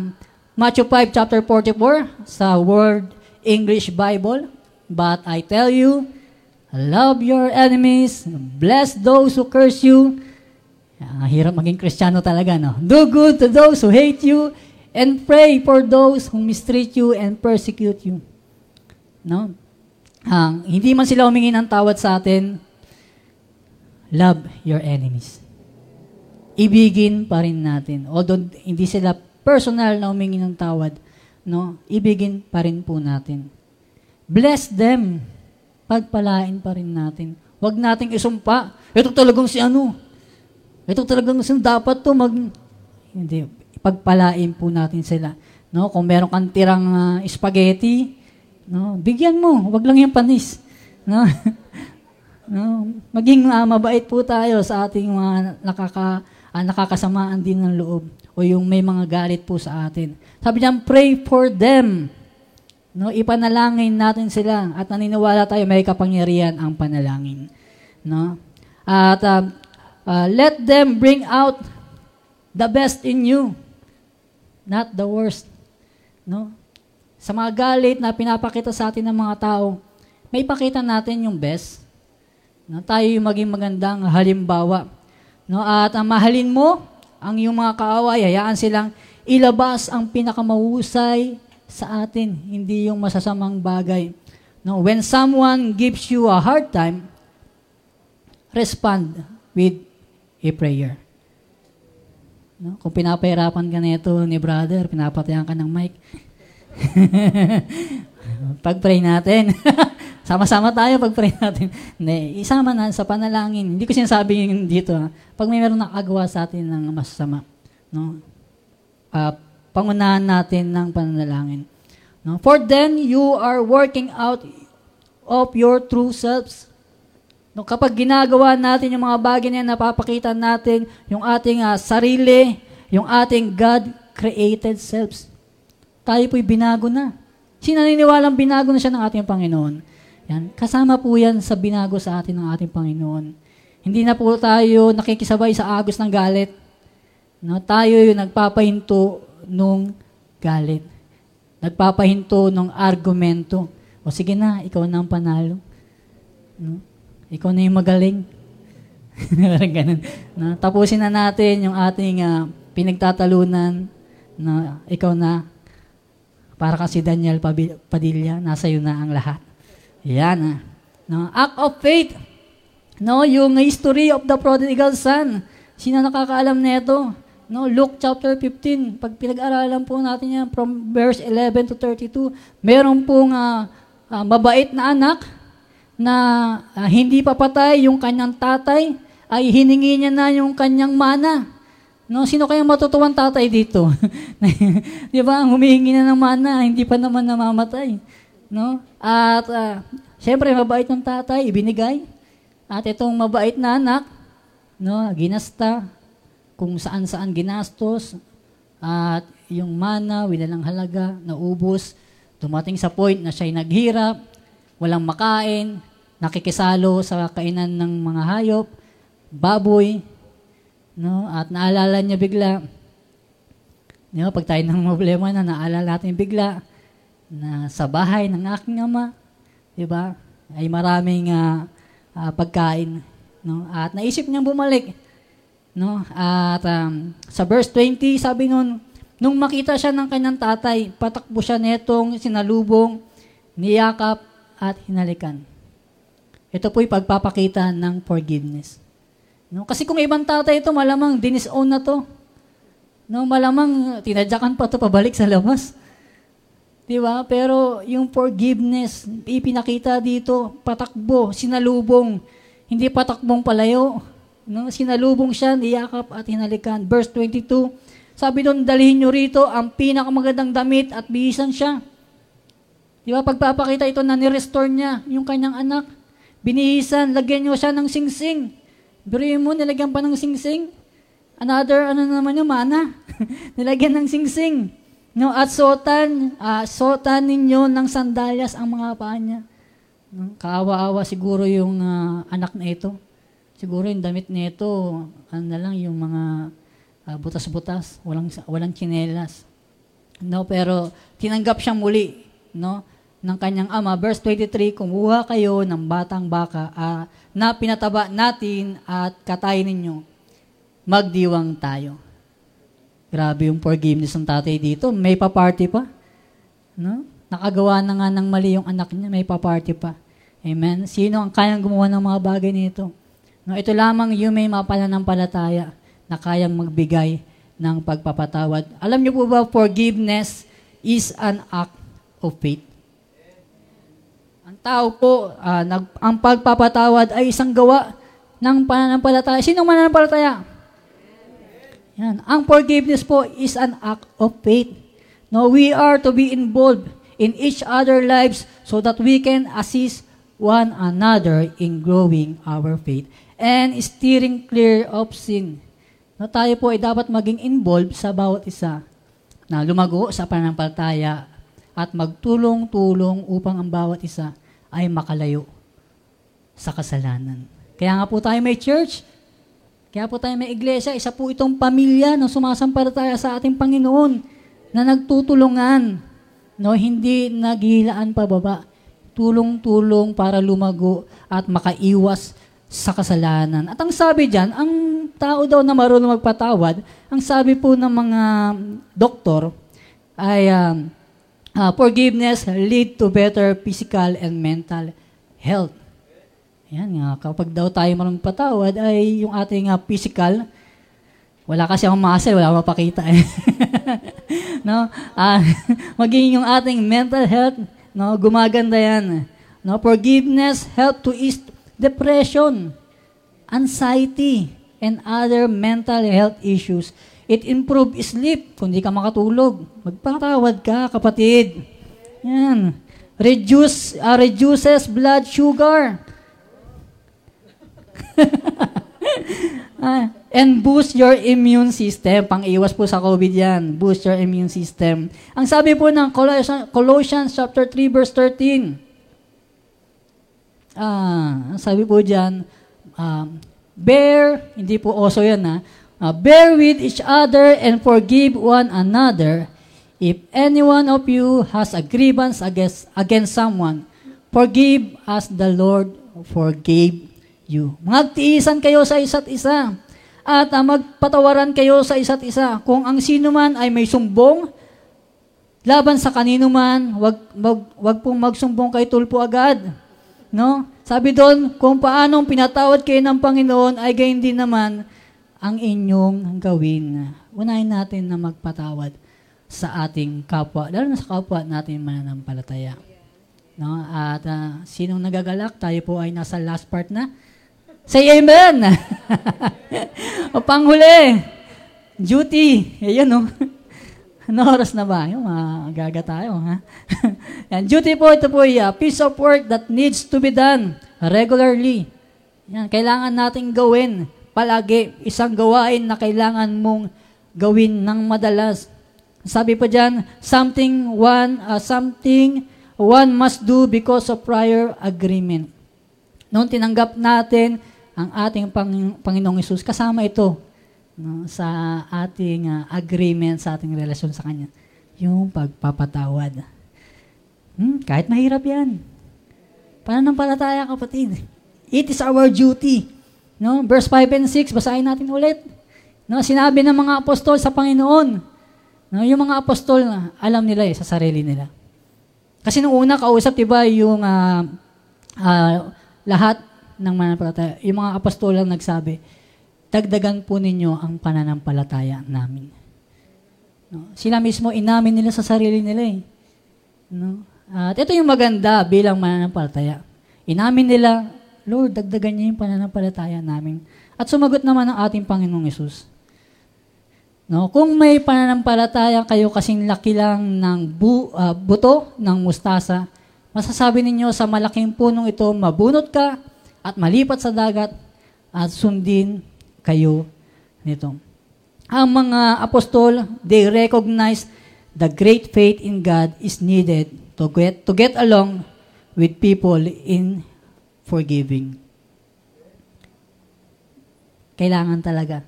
Matthew 5 chapter 44 sa Word English Bible, But I tell you, love your enemies, bless those who curse you. Ah, hirap maging kristyano talaga, no? Do good to those who hate you, and pray for those who mistreat you and persecute you. No? Uh, hindi man sila humingi ng tawad sa atin, love your enemies. Ibigin pa rin natin. Although hindi sila personal na humingi ng tawad, no? Ibigin pa rin po natin. Bless them. Pagpalain pa rin natin. Huwag nating isumpa. Ito talagang si ano. Ito talagang si dapat to mag... Hindi pagpalain po natin sila. No, kung meron kang tirang uh, spaghetti, no, bigyan mo, wag lang yung panis. No? <laughs> no, maging uh, mabait po tayo sa ating mga nakaka uh, nakakasamaan din ng loob o yung may mga galit po sa atin. Sabi niya, pray for them. No, ipanalangin natin sila at naniniwala tayo may kapangyarihan ang panalangin. No? At uh, uh, let them bring out the best in you not the worst. No? Sa mga galit na pinapakita sa atin ng mga tao, may pakita natin yung best. No? Tayo yung maging magandang halimbawa. No? At ang mahalin mo, ang iyong mga kaaway, hayaan silang ilabas ang pinakamahusay sa atin, hindi yung masasamang bagay. No? When someone gives you a hard time, respond with a prayer. No? Kung pinapahirapan ka nito ni brother, pinapatayan ka ng mic. <laughs> pag-pray natin. <laughs> Sama-sama tayo pag-pray natin. Hindi, isama na sa panalangin. Hindi ko sinasabi dito. Ha? Pag may meron nakagawa sa atin ng masama, no? Uh, pangunahan natin ng panalangin. No? For then, you are working out of your true selves. No, kapag ginagawa natin yung mga bagay na napapakita natin yung ating uh, sarili, yung ating God-created selves. Tayo po'y binago na. Sinaniniwalang binago na siya ng ating Panginoon. Yan. Kasama po yan sa binago sa atin ng ating Panginoon. Hindi na po tayo nakikisabay sa agos ng galit. No, tayo yung nagpapahinto nung galit. Nagpapahinto nung argumento. O sige na, ikaw na ang panalo. No? Ikaw na yung magaling. <laughs> Ganun. Na, tapusin na natin yung ating uh, pinagtatalunan na ikaw na para kasi Daniel Padilla, nasa iyo na ang lahat. Yan. Ah. No, act of faith. No, yung history of the prodigal son. Sino nakakaalam nito? No, Luke chapter 15. Pag pinag-aralan po natin yan from verse 11 to 32, meron pong uh, uh, mabait na anak na uh, hindi pa patay yung kanyang tatay, ay hiningi niya na yung kanyang mana. No, sino kaya matutuwan tatay dito? <laughs> 'Di ba? Humihingi na ng mana, hindi pa naman namamatay. No? At uh, syempre mabait ng tatay, ibinigay. At itong mabait na anak, no, ginasta kung saan-saan ginastos at yung mana, winalang halaga, naubos, dumating sa point na siya'y naghirap, walang makain, nakikisalo sa kainan ng mga hayop, baboy, no? At naalala niya bigla, di ba, pag tayo ng problema na naalala natin bigla na sa bahay ng aking ama, di ba, ay maraming uh, uh, pagkain, no? At naisip niyang bumalik, no? At um, sa verse 20, sabi nun, nung makita siya ng kanyang tatay, patakbo siya netong sinalubong, niyakap, at hinalikan. Ito po'y pagpapakita ng forgiveness. No? Kasi kung ibang tatay ito, malamang dinisown na to. No, malamang tinadyakan pa to pabalik sa labas. 'Di ba? Pero yung forgiveness, ipinakita dito, patakbo, sinalubong, hindi patakbong palayo. No, sinalubong siya, niyakap at hinalikan. Verse 22, sabi doon, dalhin nyo rito ang pinakamagandang damit at bihisan siya. Di ba, pagpapakita ito na ni-restore niya yung kanyang anak. Binihisan, lagyan nyo siya ng singsing. Birihin mo, nilagyan pa ng singsing. Another, ano naman yung mana? <laughs> nilagyan ng singsing. No, at sotan, uh, sotan ninyo ng sandalyas ang mga paa niya. No, kaawa-awa siguro yung uh, anak na ito. Siguro yung damit nito, ano na lang, yung mga uh, butas-butas, walang walang tsinelas. No, pero tinanggap siya muli, no, ng kanyang ama. Verse 23, kumuha kayo ng batang baka uh, na pinataba natin at katayin ninyo. Magdiwang tayo. Grabe yung forgiveness ng tatay dito. May pa-party pa. No? Nakagawa na nga ng mali yung anak niya, may pa-party pa. Amen? Sino ang kayang gumawa ng mga bagay nito? No, ito lamang yung may mapananampalataya na kayang magbigay ng pagpapatawad. Alam niyo po ba, forgiveness is an act of faith. Tao po, uh, nag, ang pagpapatawad ay isang gawa ng pananampalataya. Sino mananampalataya? Yan. Ang forgiveness po is an act of faith. No, we are to be involved in each other lives so that we can assist one another in growing our faith and steering clear of sin na tayo po ay dapat maging involved sa bawat isa na lumago sa pananampalataya at magtulong-tulong upang ang bawat isa ay makalayo sa kasalanan. Kaya nga po tayo may church, kaya po tayo may iglesia, isa po itong pamilya na sumasampalataya sa ating Panginoon na nagtutulungan, no, hindi naghilaan pababa. Tulong-tulong para lumago at makaiwas sa kasalanan. At ang sabi diyan, ang tao daw na marunong magpatawad, ang sabi po ng mga doktor ay um, uh, forgiveness lead to better physical and mental health. Yan nga, kapag daw tayo marunong patawad, ay yung ating uh, physical, wala kasi akong muscle, wala akong mapakita eh. <laughs> no? <laughs> Uh, maging yung ating mental health, no, gumaganda yan. No, forgiveness help to ease depression, anxiety, and other mental health issues. It improve sleep kung di ka makatulog. Magpatawad ka, kapatid. Yan. Reduce, uh, reduces blood sugar. uh, <laughs> and boost your immune system. Pang-iwas po sa COVID yan. Boost your immune system. Ang sabi po ng Colossians, Colossians chapter 3 verse 13, ah, sabi po diyan, um, bear, hindi po oso yan ha, uh, bear with each other and forgive one another. If any one of you has a grievance against, against someone, forgive as the Lord forgave you. Magtiisan kayo sa isa't isa at uh, magpatawaran kayo sa isa't isa. Kung ang sino man ay may sumbong, laban sa kanino man, wag, wag, wag pong magsumbong kay tulpo agad No? Sabi doon, kung paanong pinatawad kayo ng Panginoon, ay gayon din naman ang inyong gawin. Unahin natin na magpatawad sa ating kapwa, lalo na sa kapwa natin mananampalataya. No? At uh, sinong nagagalak, tayo po ay nasa last part na. Say amen! <laughs> o panghuli, duty. Ayan, no? <laughs> Ano oras na ba? Yung magaga tayo, ha? <laughs> Yan, duty po, ito po ay uh, piece of work that needs to be done regularly. Yan, kailangan nating gawin palagi. Isang gawain na kailangan mong gawin ng madalas. Sabi pa dyan, something one, uh, something one must do because of prior agreement. Noong tinanggap natin ang ating Pang- Panginoong Isus, kasama ito no, sa ating uh, agreement, sa ating relasyon sa Kanya. Yung pagpapatawad. Hmm, kahit mahirap yan. Pananampalataya, kapatid. It is our duty. No? Verse 5 and 6, basahin natin ulit. No, sinabi ng mga apostol sa Panginoon. No, yung mga apostol, alam nila eh, sa sarili nila. Kasi nung una, kausap, diba, yung uh, uh, lahat ng mananampalataya, yung mga apostol lang nagsabi, dagdagan po ninyo ang pananampalataya namin. No? Sila mismo inamin nila sa sarili nila eh. No? At ito yung maganda bilang mananampalataya. Inamin nila, Lord, dagdagan niyo yung pananampalataya namin. At sumagot naman ang ating Panginoong Yesus. No, kung may pananampalataya kayo kasing laki lang ng bu, uh, buto ng mustasa, masasabi ninyo sa malaking punong ito, mabunot ka at malipat sa dagat at sundin kayo nito. Ang mga apostol, they recognize the great faith in God is needed to get, to get along with people in forgiving. Kailangan talaga,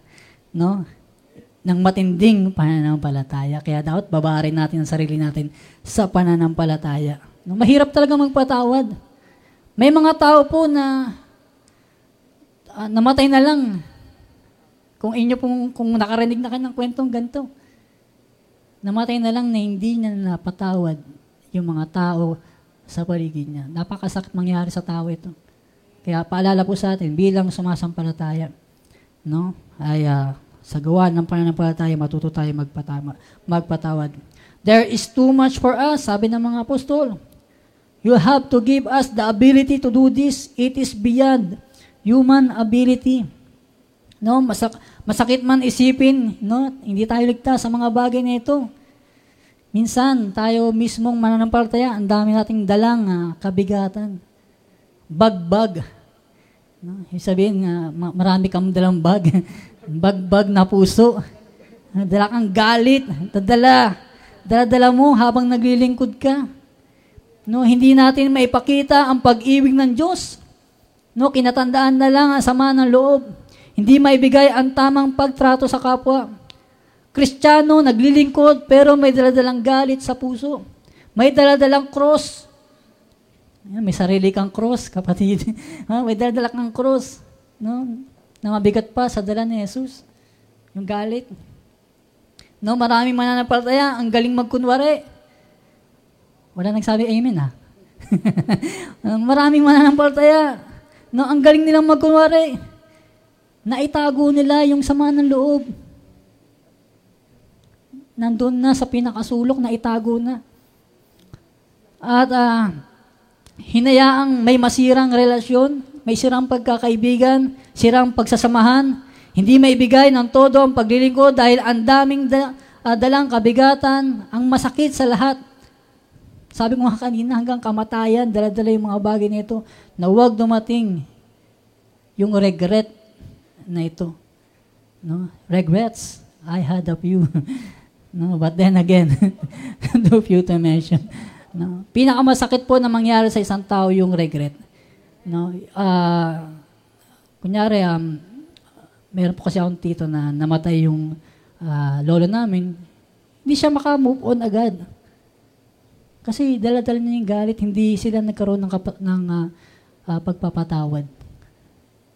no? ng matinding pananampalataya. Kaya dapat babarin natin ang sarili natin sa pananampalataya. No, mahirap talaga magpatawad. May mga tao po na uh, namatay na lang kung inyo pong, kung nakarinig na kayo ng kwentong ganito, namatay na lang na hindi niya napatawad yung mga tao sa paligid niya. Napakasakit mangyari sa tao ito. Kaya paalala po sa atin, bilang sumasampalataya, no, ay uh, sa gawa ng pananampalataya, matuto tayo magpatama, magpatawad. There is too much for us, sabi ng mga apostol. You have to give us the ability to do this. It is beyond human ability. No, masak masakit man isipin, no, hindi tayo ligtas sa mga bagay na ito. Minsan, tayo mismong mananampalataya, ang dami nating dalang uh, kabigatan. Bagbag. No, sabihin, uh, marami kang dalang bag. <laughs> Bagbag na puso. Dala kang galit. Dadala. Dala-dala mo habang naglilingkod ka. No, hindi natin maipakita ang pag-ibig ng Diyos. No, kinatandaan na lang ang sama ng loob. Hindi maibigay ang tamang pagtrato sa kapwa. Kristiyano, naglilingkod, pero may daladalang galit sa puso. May daladalang cross. May sarili kang cross, kapatid. <laughs> may daladala kang cross. No? Na mabigat pa sa dala ni Jesus. Yung galit. No, maraming mananampalataya, ang galing magkunwari. Wala nagsabi amen ha. <laughs> maraming mananampalataya. No, ang galing nilang magkunwari naitago nila yung sama ng loob. Nandun na sa pinakasulok, naitago na. At uh, hinayaang may masirang relasyon, may sirang pagkakaibigan, sirang pagsasamahan, hindi maibigay ng todo ang paglilingkod dahil ang daming da, uh, dalang kabigatan, ang masakit sa lahat. Sabi ko nga kanina, hanggang kamatayan, dala-dala yung mga bagay nito na huwag dumating yung regret na ito. No? Regrets I had of you. <laughs> no, but then again, <laughs> no few to mention. No? Pinakamasakit po na mangyari sa isang tao yung regret. No? Uh, kunyari, um, meron po kasi akong tito na namatay yung uh, lolo namin. Hindi siya maka-move on agad. Kasi dala-dala niya yung galit, hindi sila nagkaroon ng, kap- ng uh, uh, pagpapatawad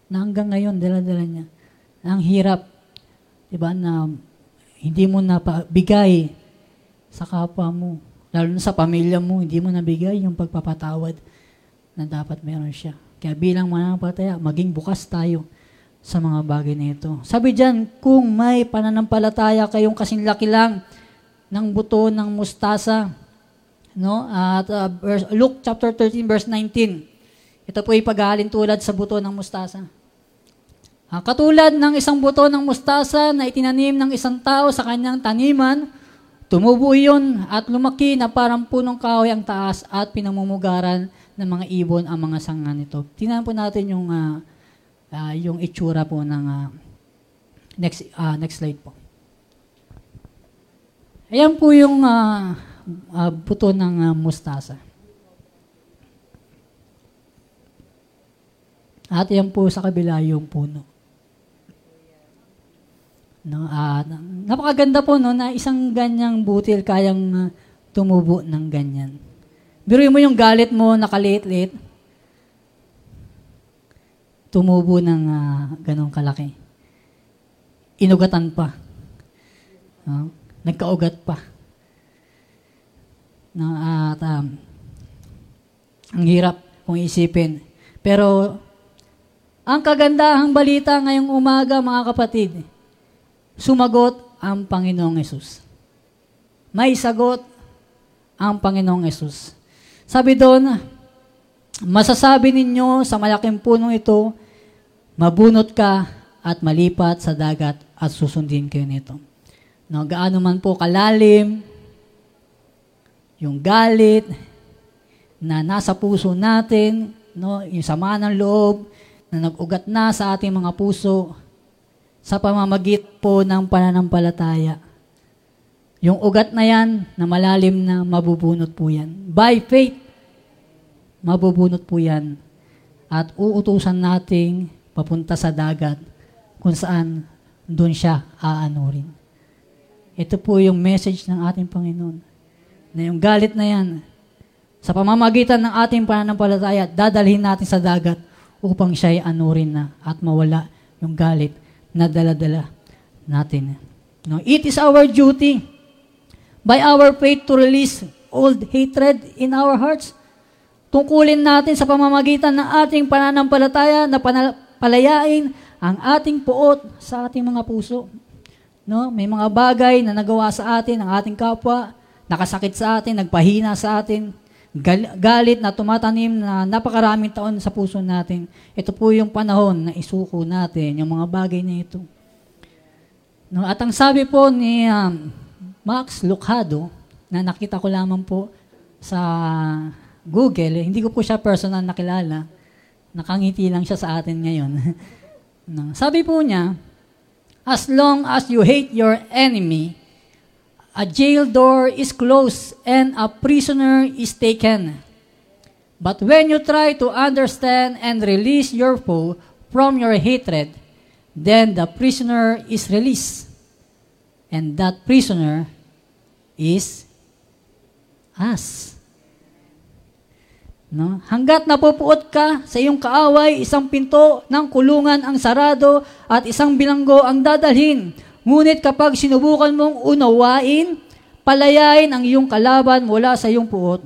na hanggang ngayon, dala-dala niya. Ang hirap, di ba, na hindi mo na bigay sa kapwa mo, lalo na sa pamilya mo, hindi mo nabigay yung pagpapatawad na dapat meron siya. Kaya bilang mananampalataya, maging bukas tayo sa mga bagay na ito. Sabi diyan, kung may pananampalataya kayong kasing laki lang ng buto ng mustasa, no? At uh, verse, Luke chapter 13 verse 19. Ito po ay paghalin tulad sa buto ng mustasa. Uh, katulad ng isang buto ng mustasa na itinanim ng isang tao sa kanyang taniman, tumubo iyon at lumaki na parang punong kahoy ang taas at pinamumugaran ng mga ibon ang mga sanga nito. Tingnan po natin yung uh, uh, yung itsura po ng uh, next uh, next slide po. Ayan po yung uh, uh, buto ng uh, mustasa. At yan po sa kabila yung puno. No, uh, napakaganda po no na isang ganyang butil kayang uh, tumubo ng ganyan. Biruin mo yung galit mo nakaliit-liit. Tumubo ng uh, ganong kalaki. Inugatan pa. No? Nagkaugat pa. No, at um, ang hirap kung isipin. Pero Ang kagandahang balita ngayong umaga, mga kapatid, sumagot ang Panginoong Yesus. May sagot ang Panginoong Yesus. Sabi doon, masasabi ninyo sa malaking punong ito, mabunot ka at malipat sa dagat at susundin kayo nito. No, gaano man po kalalim, yung galit na nasa puso natin, no, yung sama ng loob na nag-ugat na sa ating mga puso sa pamamagit po ng pananampalataya. Yung ugat na yan, na malalim na mabubunot po yan. By faith, mabubunot po yan. At uutusan nating papunta sa dagat kung saan doon siya aanurin. Ito po yung message ng ating Panginoon. Na yung galit na yan, sa pamamagitan ng ating pananampalataya, dadalhin natin sa dagat upang siya ay anurin na at mawala yung galit na daladala natin. No, it is our duty by our faith to release old hatred in our hearts. Tungkulin natin sa pamamagitan ng ating pananampalataya na palayain ang ating puot sa ating mga puso. No? May mga bagay na nagawa sa atin ng ating kapwa, nakasakit sa atin, nagpahina sa atin, galit na tumatanim na napakaraming taon sa puso natin. Ito po yung panahon na isuko natin, yung mga bagay na ito. No, at ang sabi po ni um, Max Lucado, na nakita ko lamang po sa Google, eh, hindi ko po siya personal nakilala. Nakangiti lang siya sa atin ngayon. <laughs> no. Sabi po niya, as long as you hate your enemy, a jail door is closed and a prisoner is taken. But when you try to understand and release your foe from your hatred, then the prisoner is released. And that prisoner is us. No? Hanggat napupuot ka sa iyong kaaway, isang pinto ng kulungan ang sarado at isang bilanggo ang dadalhin. Ngunit kapag sinubukan mong unawain, palayain ang iyong kalaban mula sa iyong puot.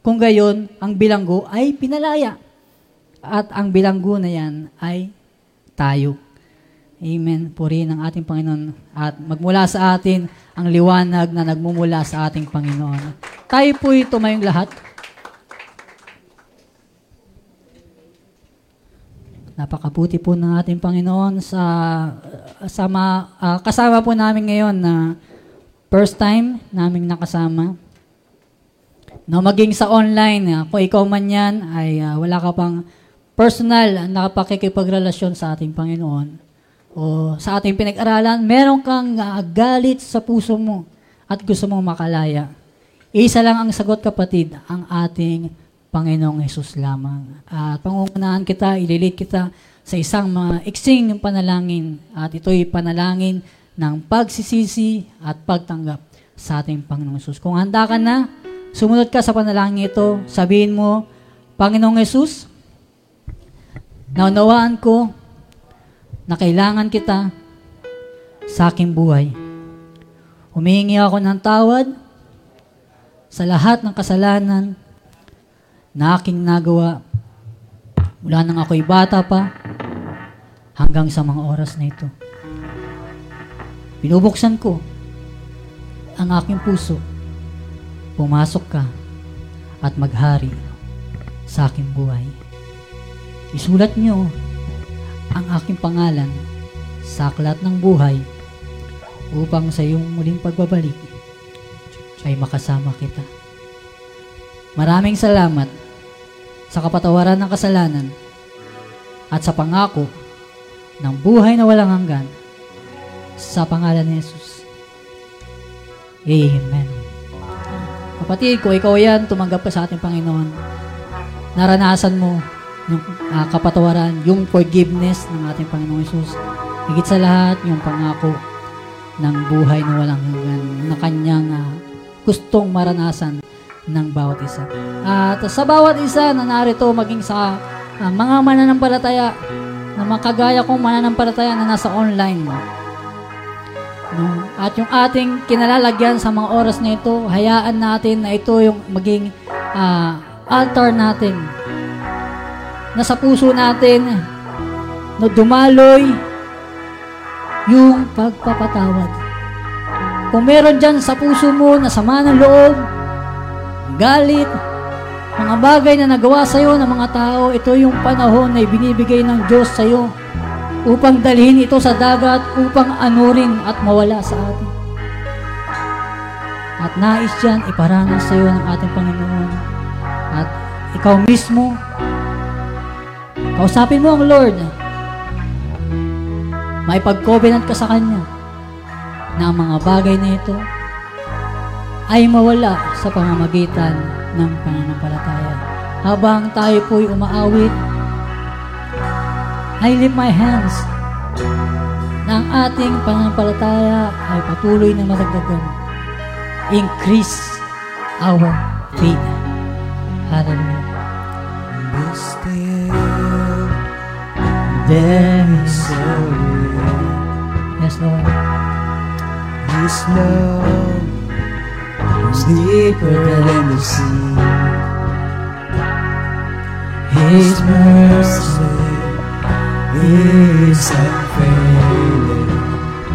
Kung gayon, ang bilanggo ay pinalaya. At ang bilanggo na yan ay tayo. Amen. Purihin ang ating Panginoon at magmula sa atin ang liwanag na nagmumula sa ating Panginoon. Tayo po ito mayong lahat. Napakabuti po ng ating Panginoon sa sama, uh, kasama po namin ngayon na first time naming nakasama. No, maging sa online, uh, kung ikaw man yan, ay uh, wala ka pang personal na pakikipagrelasyon sa ating Panginoon o sa ating pinag-aralan, meron kang uh, galit sa puso mo at gusto mong makalaya. Isa lang ang sagot kapatid, ang ating Panginoong Yesus lamang. At pangungunahan kita, ililit kita sa isang mga iksing ng panalangin at ito'y panalangin ng pagsisisi at pagtanggap sa ating Panginoong Yesus. Kung handa ka na, sumunod ka sa panalangin ito, sabihin mo, Panginoong Yesus, naunawaan ko na kailangan kita sa aking buhay. Humihingi ako ng tawad sa lahat ng kasalanan na aking nagawa mula nang ako'y bata pa hanggang sa mga oras na ito. Pinubuksan ko ang aking puso. Pumasok ka at maghari sa aking buhay. Isulat niyo ang aking pangalan sa aklat ng buhay upang sa iyong muling pagbabalik ay makasama kita. Maraming salamat sa kapatawaran ng kasalanan at sa pangako ng buhay na walang hanggan sa pangalan ni Jesus. Amen. Kapatid, kung ikaw yan, tumanggap ka sa ating Panginoon, naranasan mo yung uh, kapatawaran, yung forgiveness ng ating Panginoong Yesus. Higit sa lahat, yung pangako ng buhay na walang hanggan na kanyang uh, gustong maranasan ng bawat isa. At sa bawat isa na narito, maging sa uh, mga mananampalataya, na makagaya kong mananampalataya na nasa online mo. No? At yung ating kinalalagyan sa mga oras na ito, hayaan natin na ito yung maging uh, altar natin na sa puso natin na dumaloy yung pagpapatawad. Kung meron dyan sa puso mo na sama ng loob, galit, mga bagay na nagawa sa iyo ng mga tao, ito yung panahon na ibinibigay ng Diyos sa iyo upang dalhin ito sa dagat upang anurin at mawala sa atin. At nais yan iparanas sa iyo ng ating Panginoon. At ikaw mismo, kausapin mo ang Lord. May pag-covenant ka sa Kanya na ang mga bagay na ito ay mawala sa pamamagitan ng pananampalataya. Habang tayo po'y umaawit, I lift my hands na ang ating pananampalataya ay patuloy na madagdagan. Increase our faith. Hallelujah. There is so Yes, Lord. His love is deeper than the sea. His mercy is unfailing.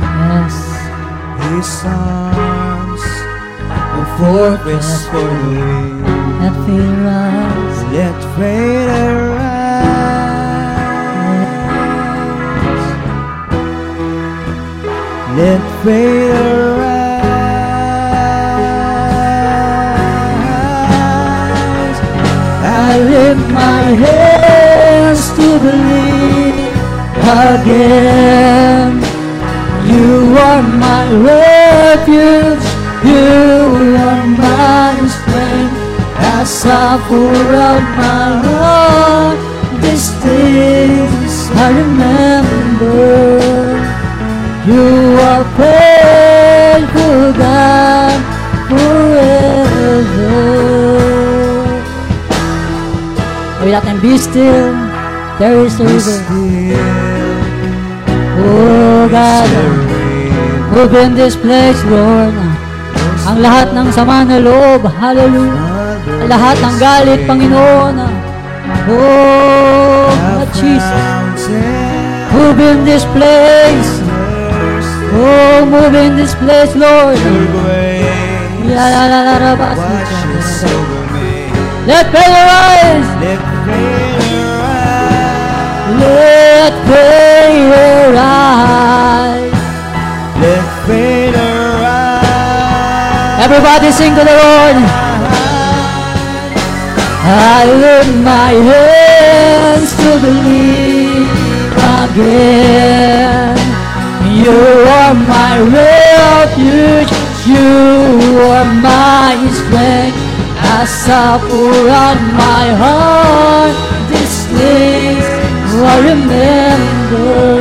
Yes. His arms a fortress for the weak. That fear us. Let faith arise. Let faith arise. My hands to believe again. You are my refuge. You are my strength. As I pour out my heart, these things I remember. You are faithful, God, forever. Sabi natin, be still. There is a river. Oh God, move in this place, Lord. Ang lahat ng sama na loob, hallelujah. Ang lahat ng galit, Panginoon. Oh, God, Jesus. Move in this place. Oh, move in this place, Lord. Let prayer rise. Let. Let prayer rise. Let faith arise. Everybody sing to the Lord. I lift my hands to believe again. You are my refuge. You are my strength. I suffer on my heart, this I remember.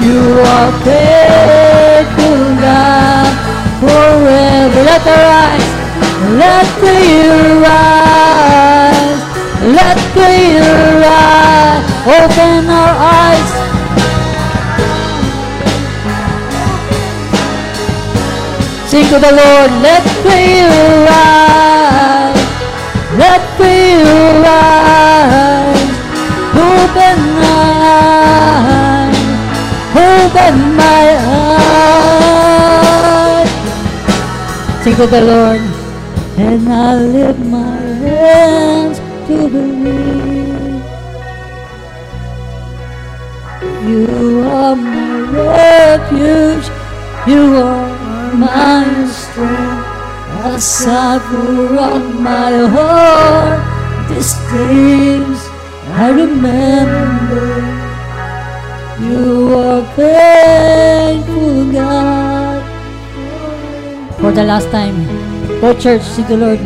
You are faithful, God, forever. Let the rise, let the rise, let the rise. Open our eyes. Sing to the Lord, let the rise, let the rise. Open my open my eyes. Sing to the Lord, and I lift my hands to believe. You are my refuge, you are my strength. I pour out my heart, This things I remember. You are faithful, God. For the last time, go church, see the Lord.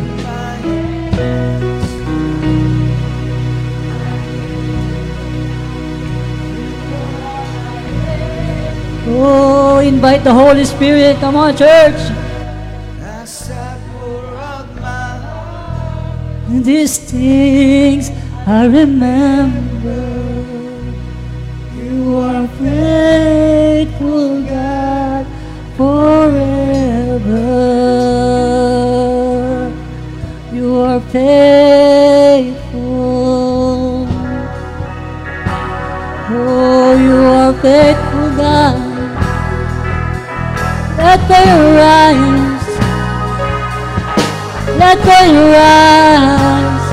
Oh, invite the Holy Spirit. Come on, church. As I pour out my heart. These things I remember you are faithful, God, forever. You are faithful. Oh, you are faithful, God. Let they rise. Let they rise.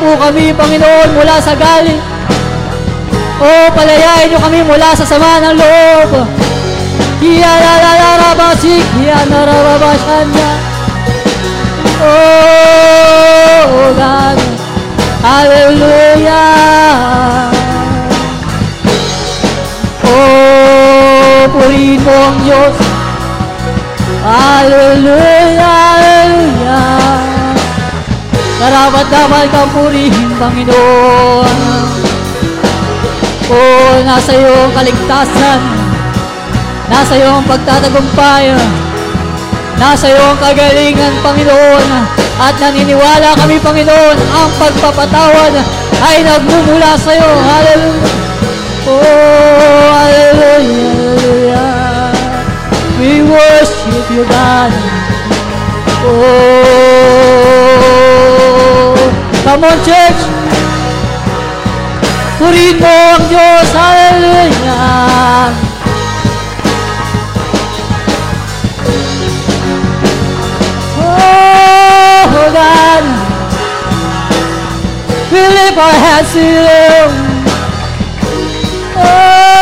Po kami, Panginoon, mula sa galing. Oh, palayain niyo kami mula sa sama ng loob. Kiyalararabasik, kiyanarababasanda. Oh, God. Hallelujah. Oh, purihin mo ang Diyos. Hallelujah, hallelujah. Karapat dapat kang purihin, Panginoon. Oh, nasa iyo ang kaligtasan. Nasa iyo ang pagtatagumpay. Nasa iyo ang kagalingan, Panginoon. At naniniwala kami, Panginoon, ang pagpapatawad ay nagmumula sa iyo. Hallelujah. Oh, hallelujah. We worship you, God. Oh, come on, church. Purihin mo ang Diyos. Hallelujah. Oh, God. We lift our hands to you. Oh,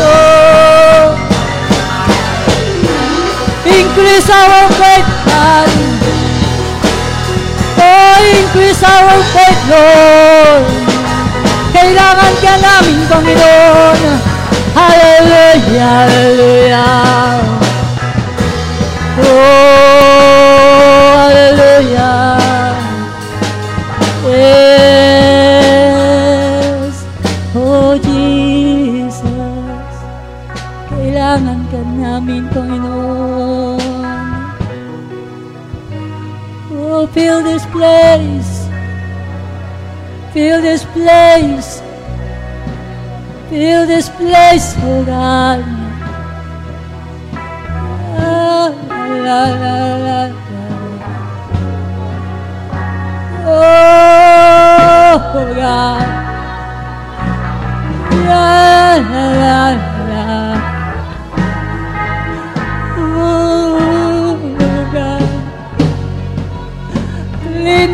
oh. Increase our faith, God. Oh, increase our faith, Lord. Kailangan ka namin, Panginoon. Hallelujah, hallelujah. Fill this place. Fill this place. Fill this place, oh God. La, la, la, la. Oh, oh God. La, la, la,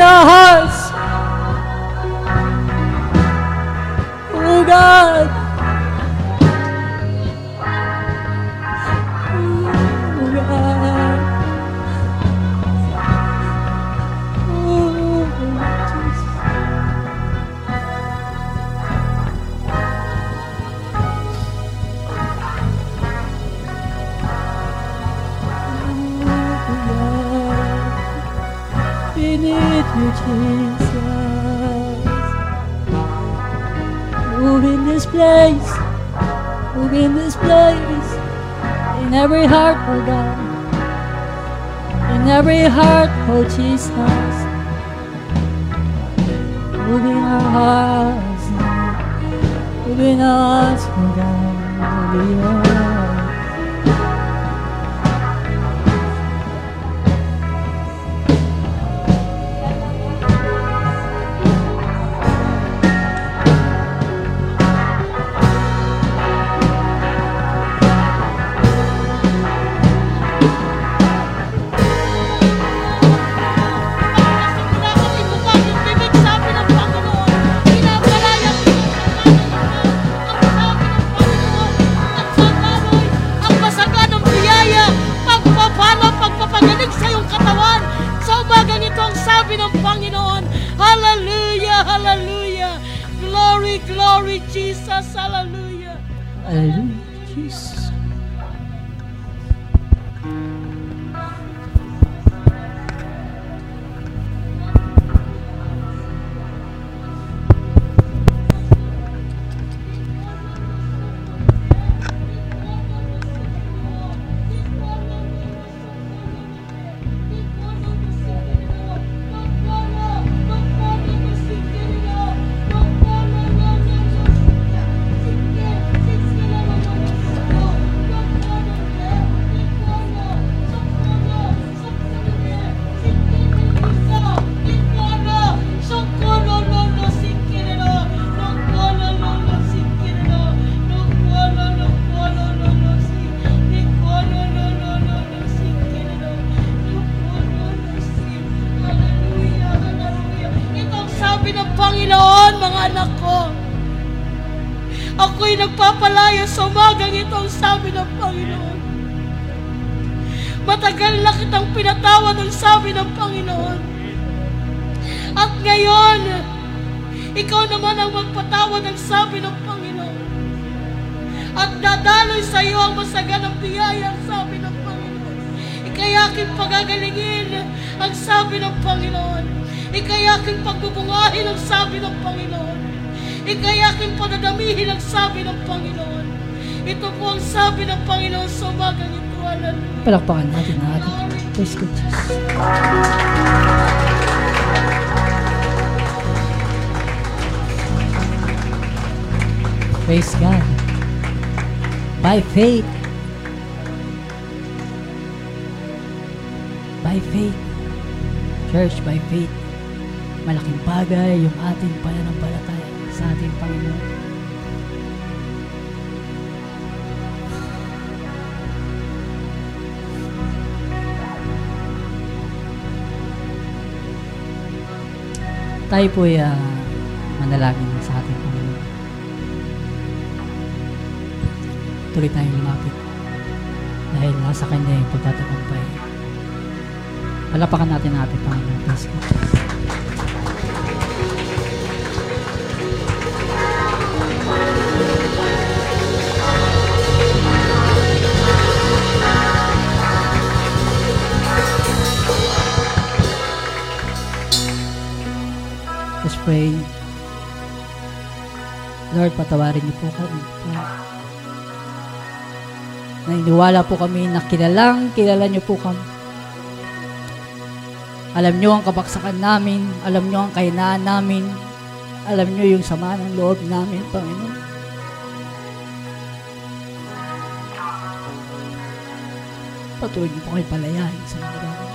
Nahas in this place. Move in this place. In every heart, oh God. In every heart, oh Jesus. Move in our hearts. Move in us, oh God. Move in us. Nagpapalaya sa umagang ito ang sabi ng Panginoon. Matagal na kitang pinatawad ang sabi ng Panginoon. At ngayon, ikaw naman ang magpatawad ang sabi ng Panginoon. At dadaloy sa iyo ang masaganang biyaya ang sabi ng Panginoon. Ikayaking pagagalingin ang sabi ng Panginoon. Ikayaking pagbubungahin ang sabi ng Panginoon. Ikayaking padadamihin ang sabi ng Panginoon. Ito po ang sabi ng Panginoon sa umagang ito. Hallelujah. Palakpakan natin ang ating Praise God, Jesus. Praise God. By faith. By faith. Church, by faith. Malaking bagay yung ating pananampalataya ating Panginoon. Tayo po ay ah, manalangin sa ating Panginoon. Tuloy tayong lumapit dahil nasa Kanya yung pagtatagumpay. Palapakan natin ang ating Panginoon. Praise God. Pray. Lord, patawarin niyo po kami. Naniniwala po kami na kilalang kilala niyo po kami. Alam niyo ang kabaksakan namin. Alam niyo ang kahinaan namin. Alam niyo yung sama ng loob namin, Panginoon. Patuloy niyo po kayo palayain sa mga bagay.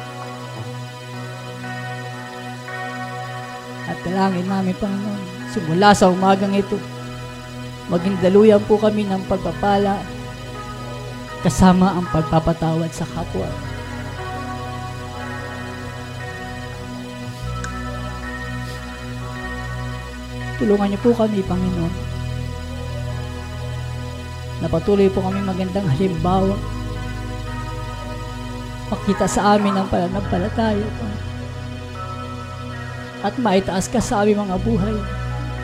At dalangin namin, Panginoon, simula sa umagang ito, maging daluyan po kami ng pagpapala kasama ang pagpapatawad sa kapwa. Tulungan niyo po kami, Panginoon. Na patuloy po kami magandang halimbawa. Pakita sa amin ang pananampalataya, Panginoon at maitaas ka sa aming mga buhay.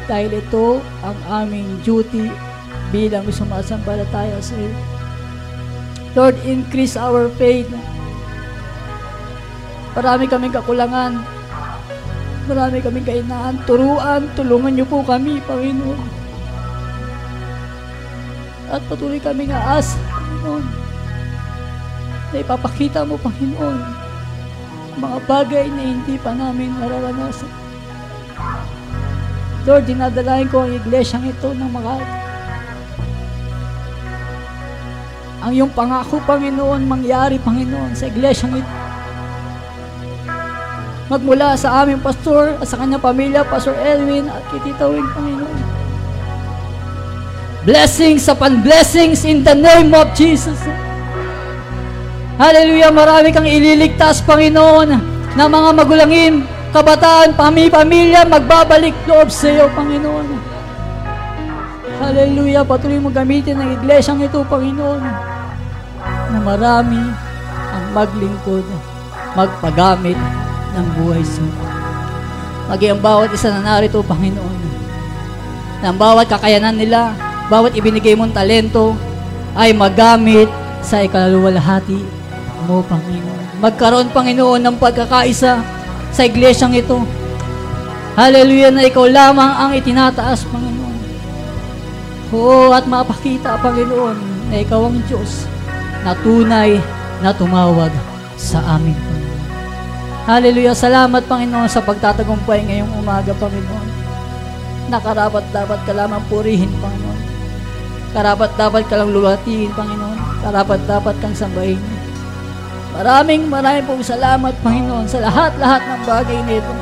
Dahil ito ang aming duty bilang sumasampalataya sa iyo. Lord, increase our faith. Marami kaming kakulangan. Marami kaming kainaan. Turuan, tulungan niyo po kami, Panginoon. At patuloy kaming aas, Panginoon. Na ipapakita mo, Panginoon, mga bagay na hindi pa namin nararanasan. Lord, dinadalain ko ang iglesyang ito ng Makati. Ang iyong pangako, Panginoon, mangyari, Panginoon, sa iglesyang ito. Magmula sa aming pastor at sa kanyang pamilya, Pastor Edwin at kititawin, Panginoon. Blessings upon blessings in the name of Jesus. Hallelujah, marami kang ililigtas, Panginoon, na mga magulangin, kabataan, pami-pamilya, magbabalik loob sa iyo, Panginoon. Hallelujah, patuloy mo gamitin ang iglesyang ito, Panginoon, na marami ang maglingkod, magpagamit ng buhay sa iyo. Maging ang bawat isa na narito, Panginoon, na ang bawat kakayanan nila, bawat ibinigay mong talento, ay magamit sa ikaluwalhati mo, Panginoon. Magkaroon, Panginoon, ng pagkakaisa sa iglesyang ito. Hallelujah na ikaw lamang ang itinataas, Panginoon. Oo, at mapakita, Panginoon, na ikaw ang Diyos na tunay na tumawag sa amin, Panginoon. Hallelujah. Salamat, Panginoon, sa pagtatagumpay ngayong umaga, Panginoon. Nakarapat dapat ka lamang purihin, Panginoon. Karapat dapat ka lang luwatiin, Panginoon. Karapat dapat kang sambahin. Maraming maraming pong salamat, Panginoon, sa lahat-lahat ng bagay nito.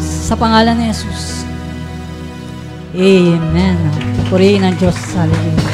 Sa pangalan ni Jesus. Amen. Purihin ang Diyos. Hallelujah.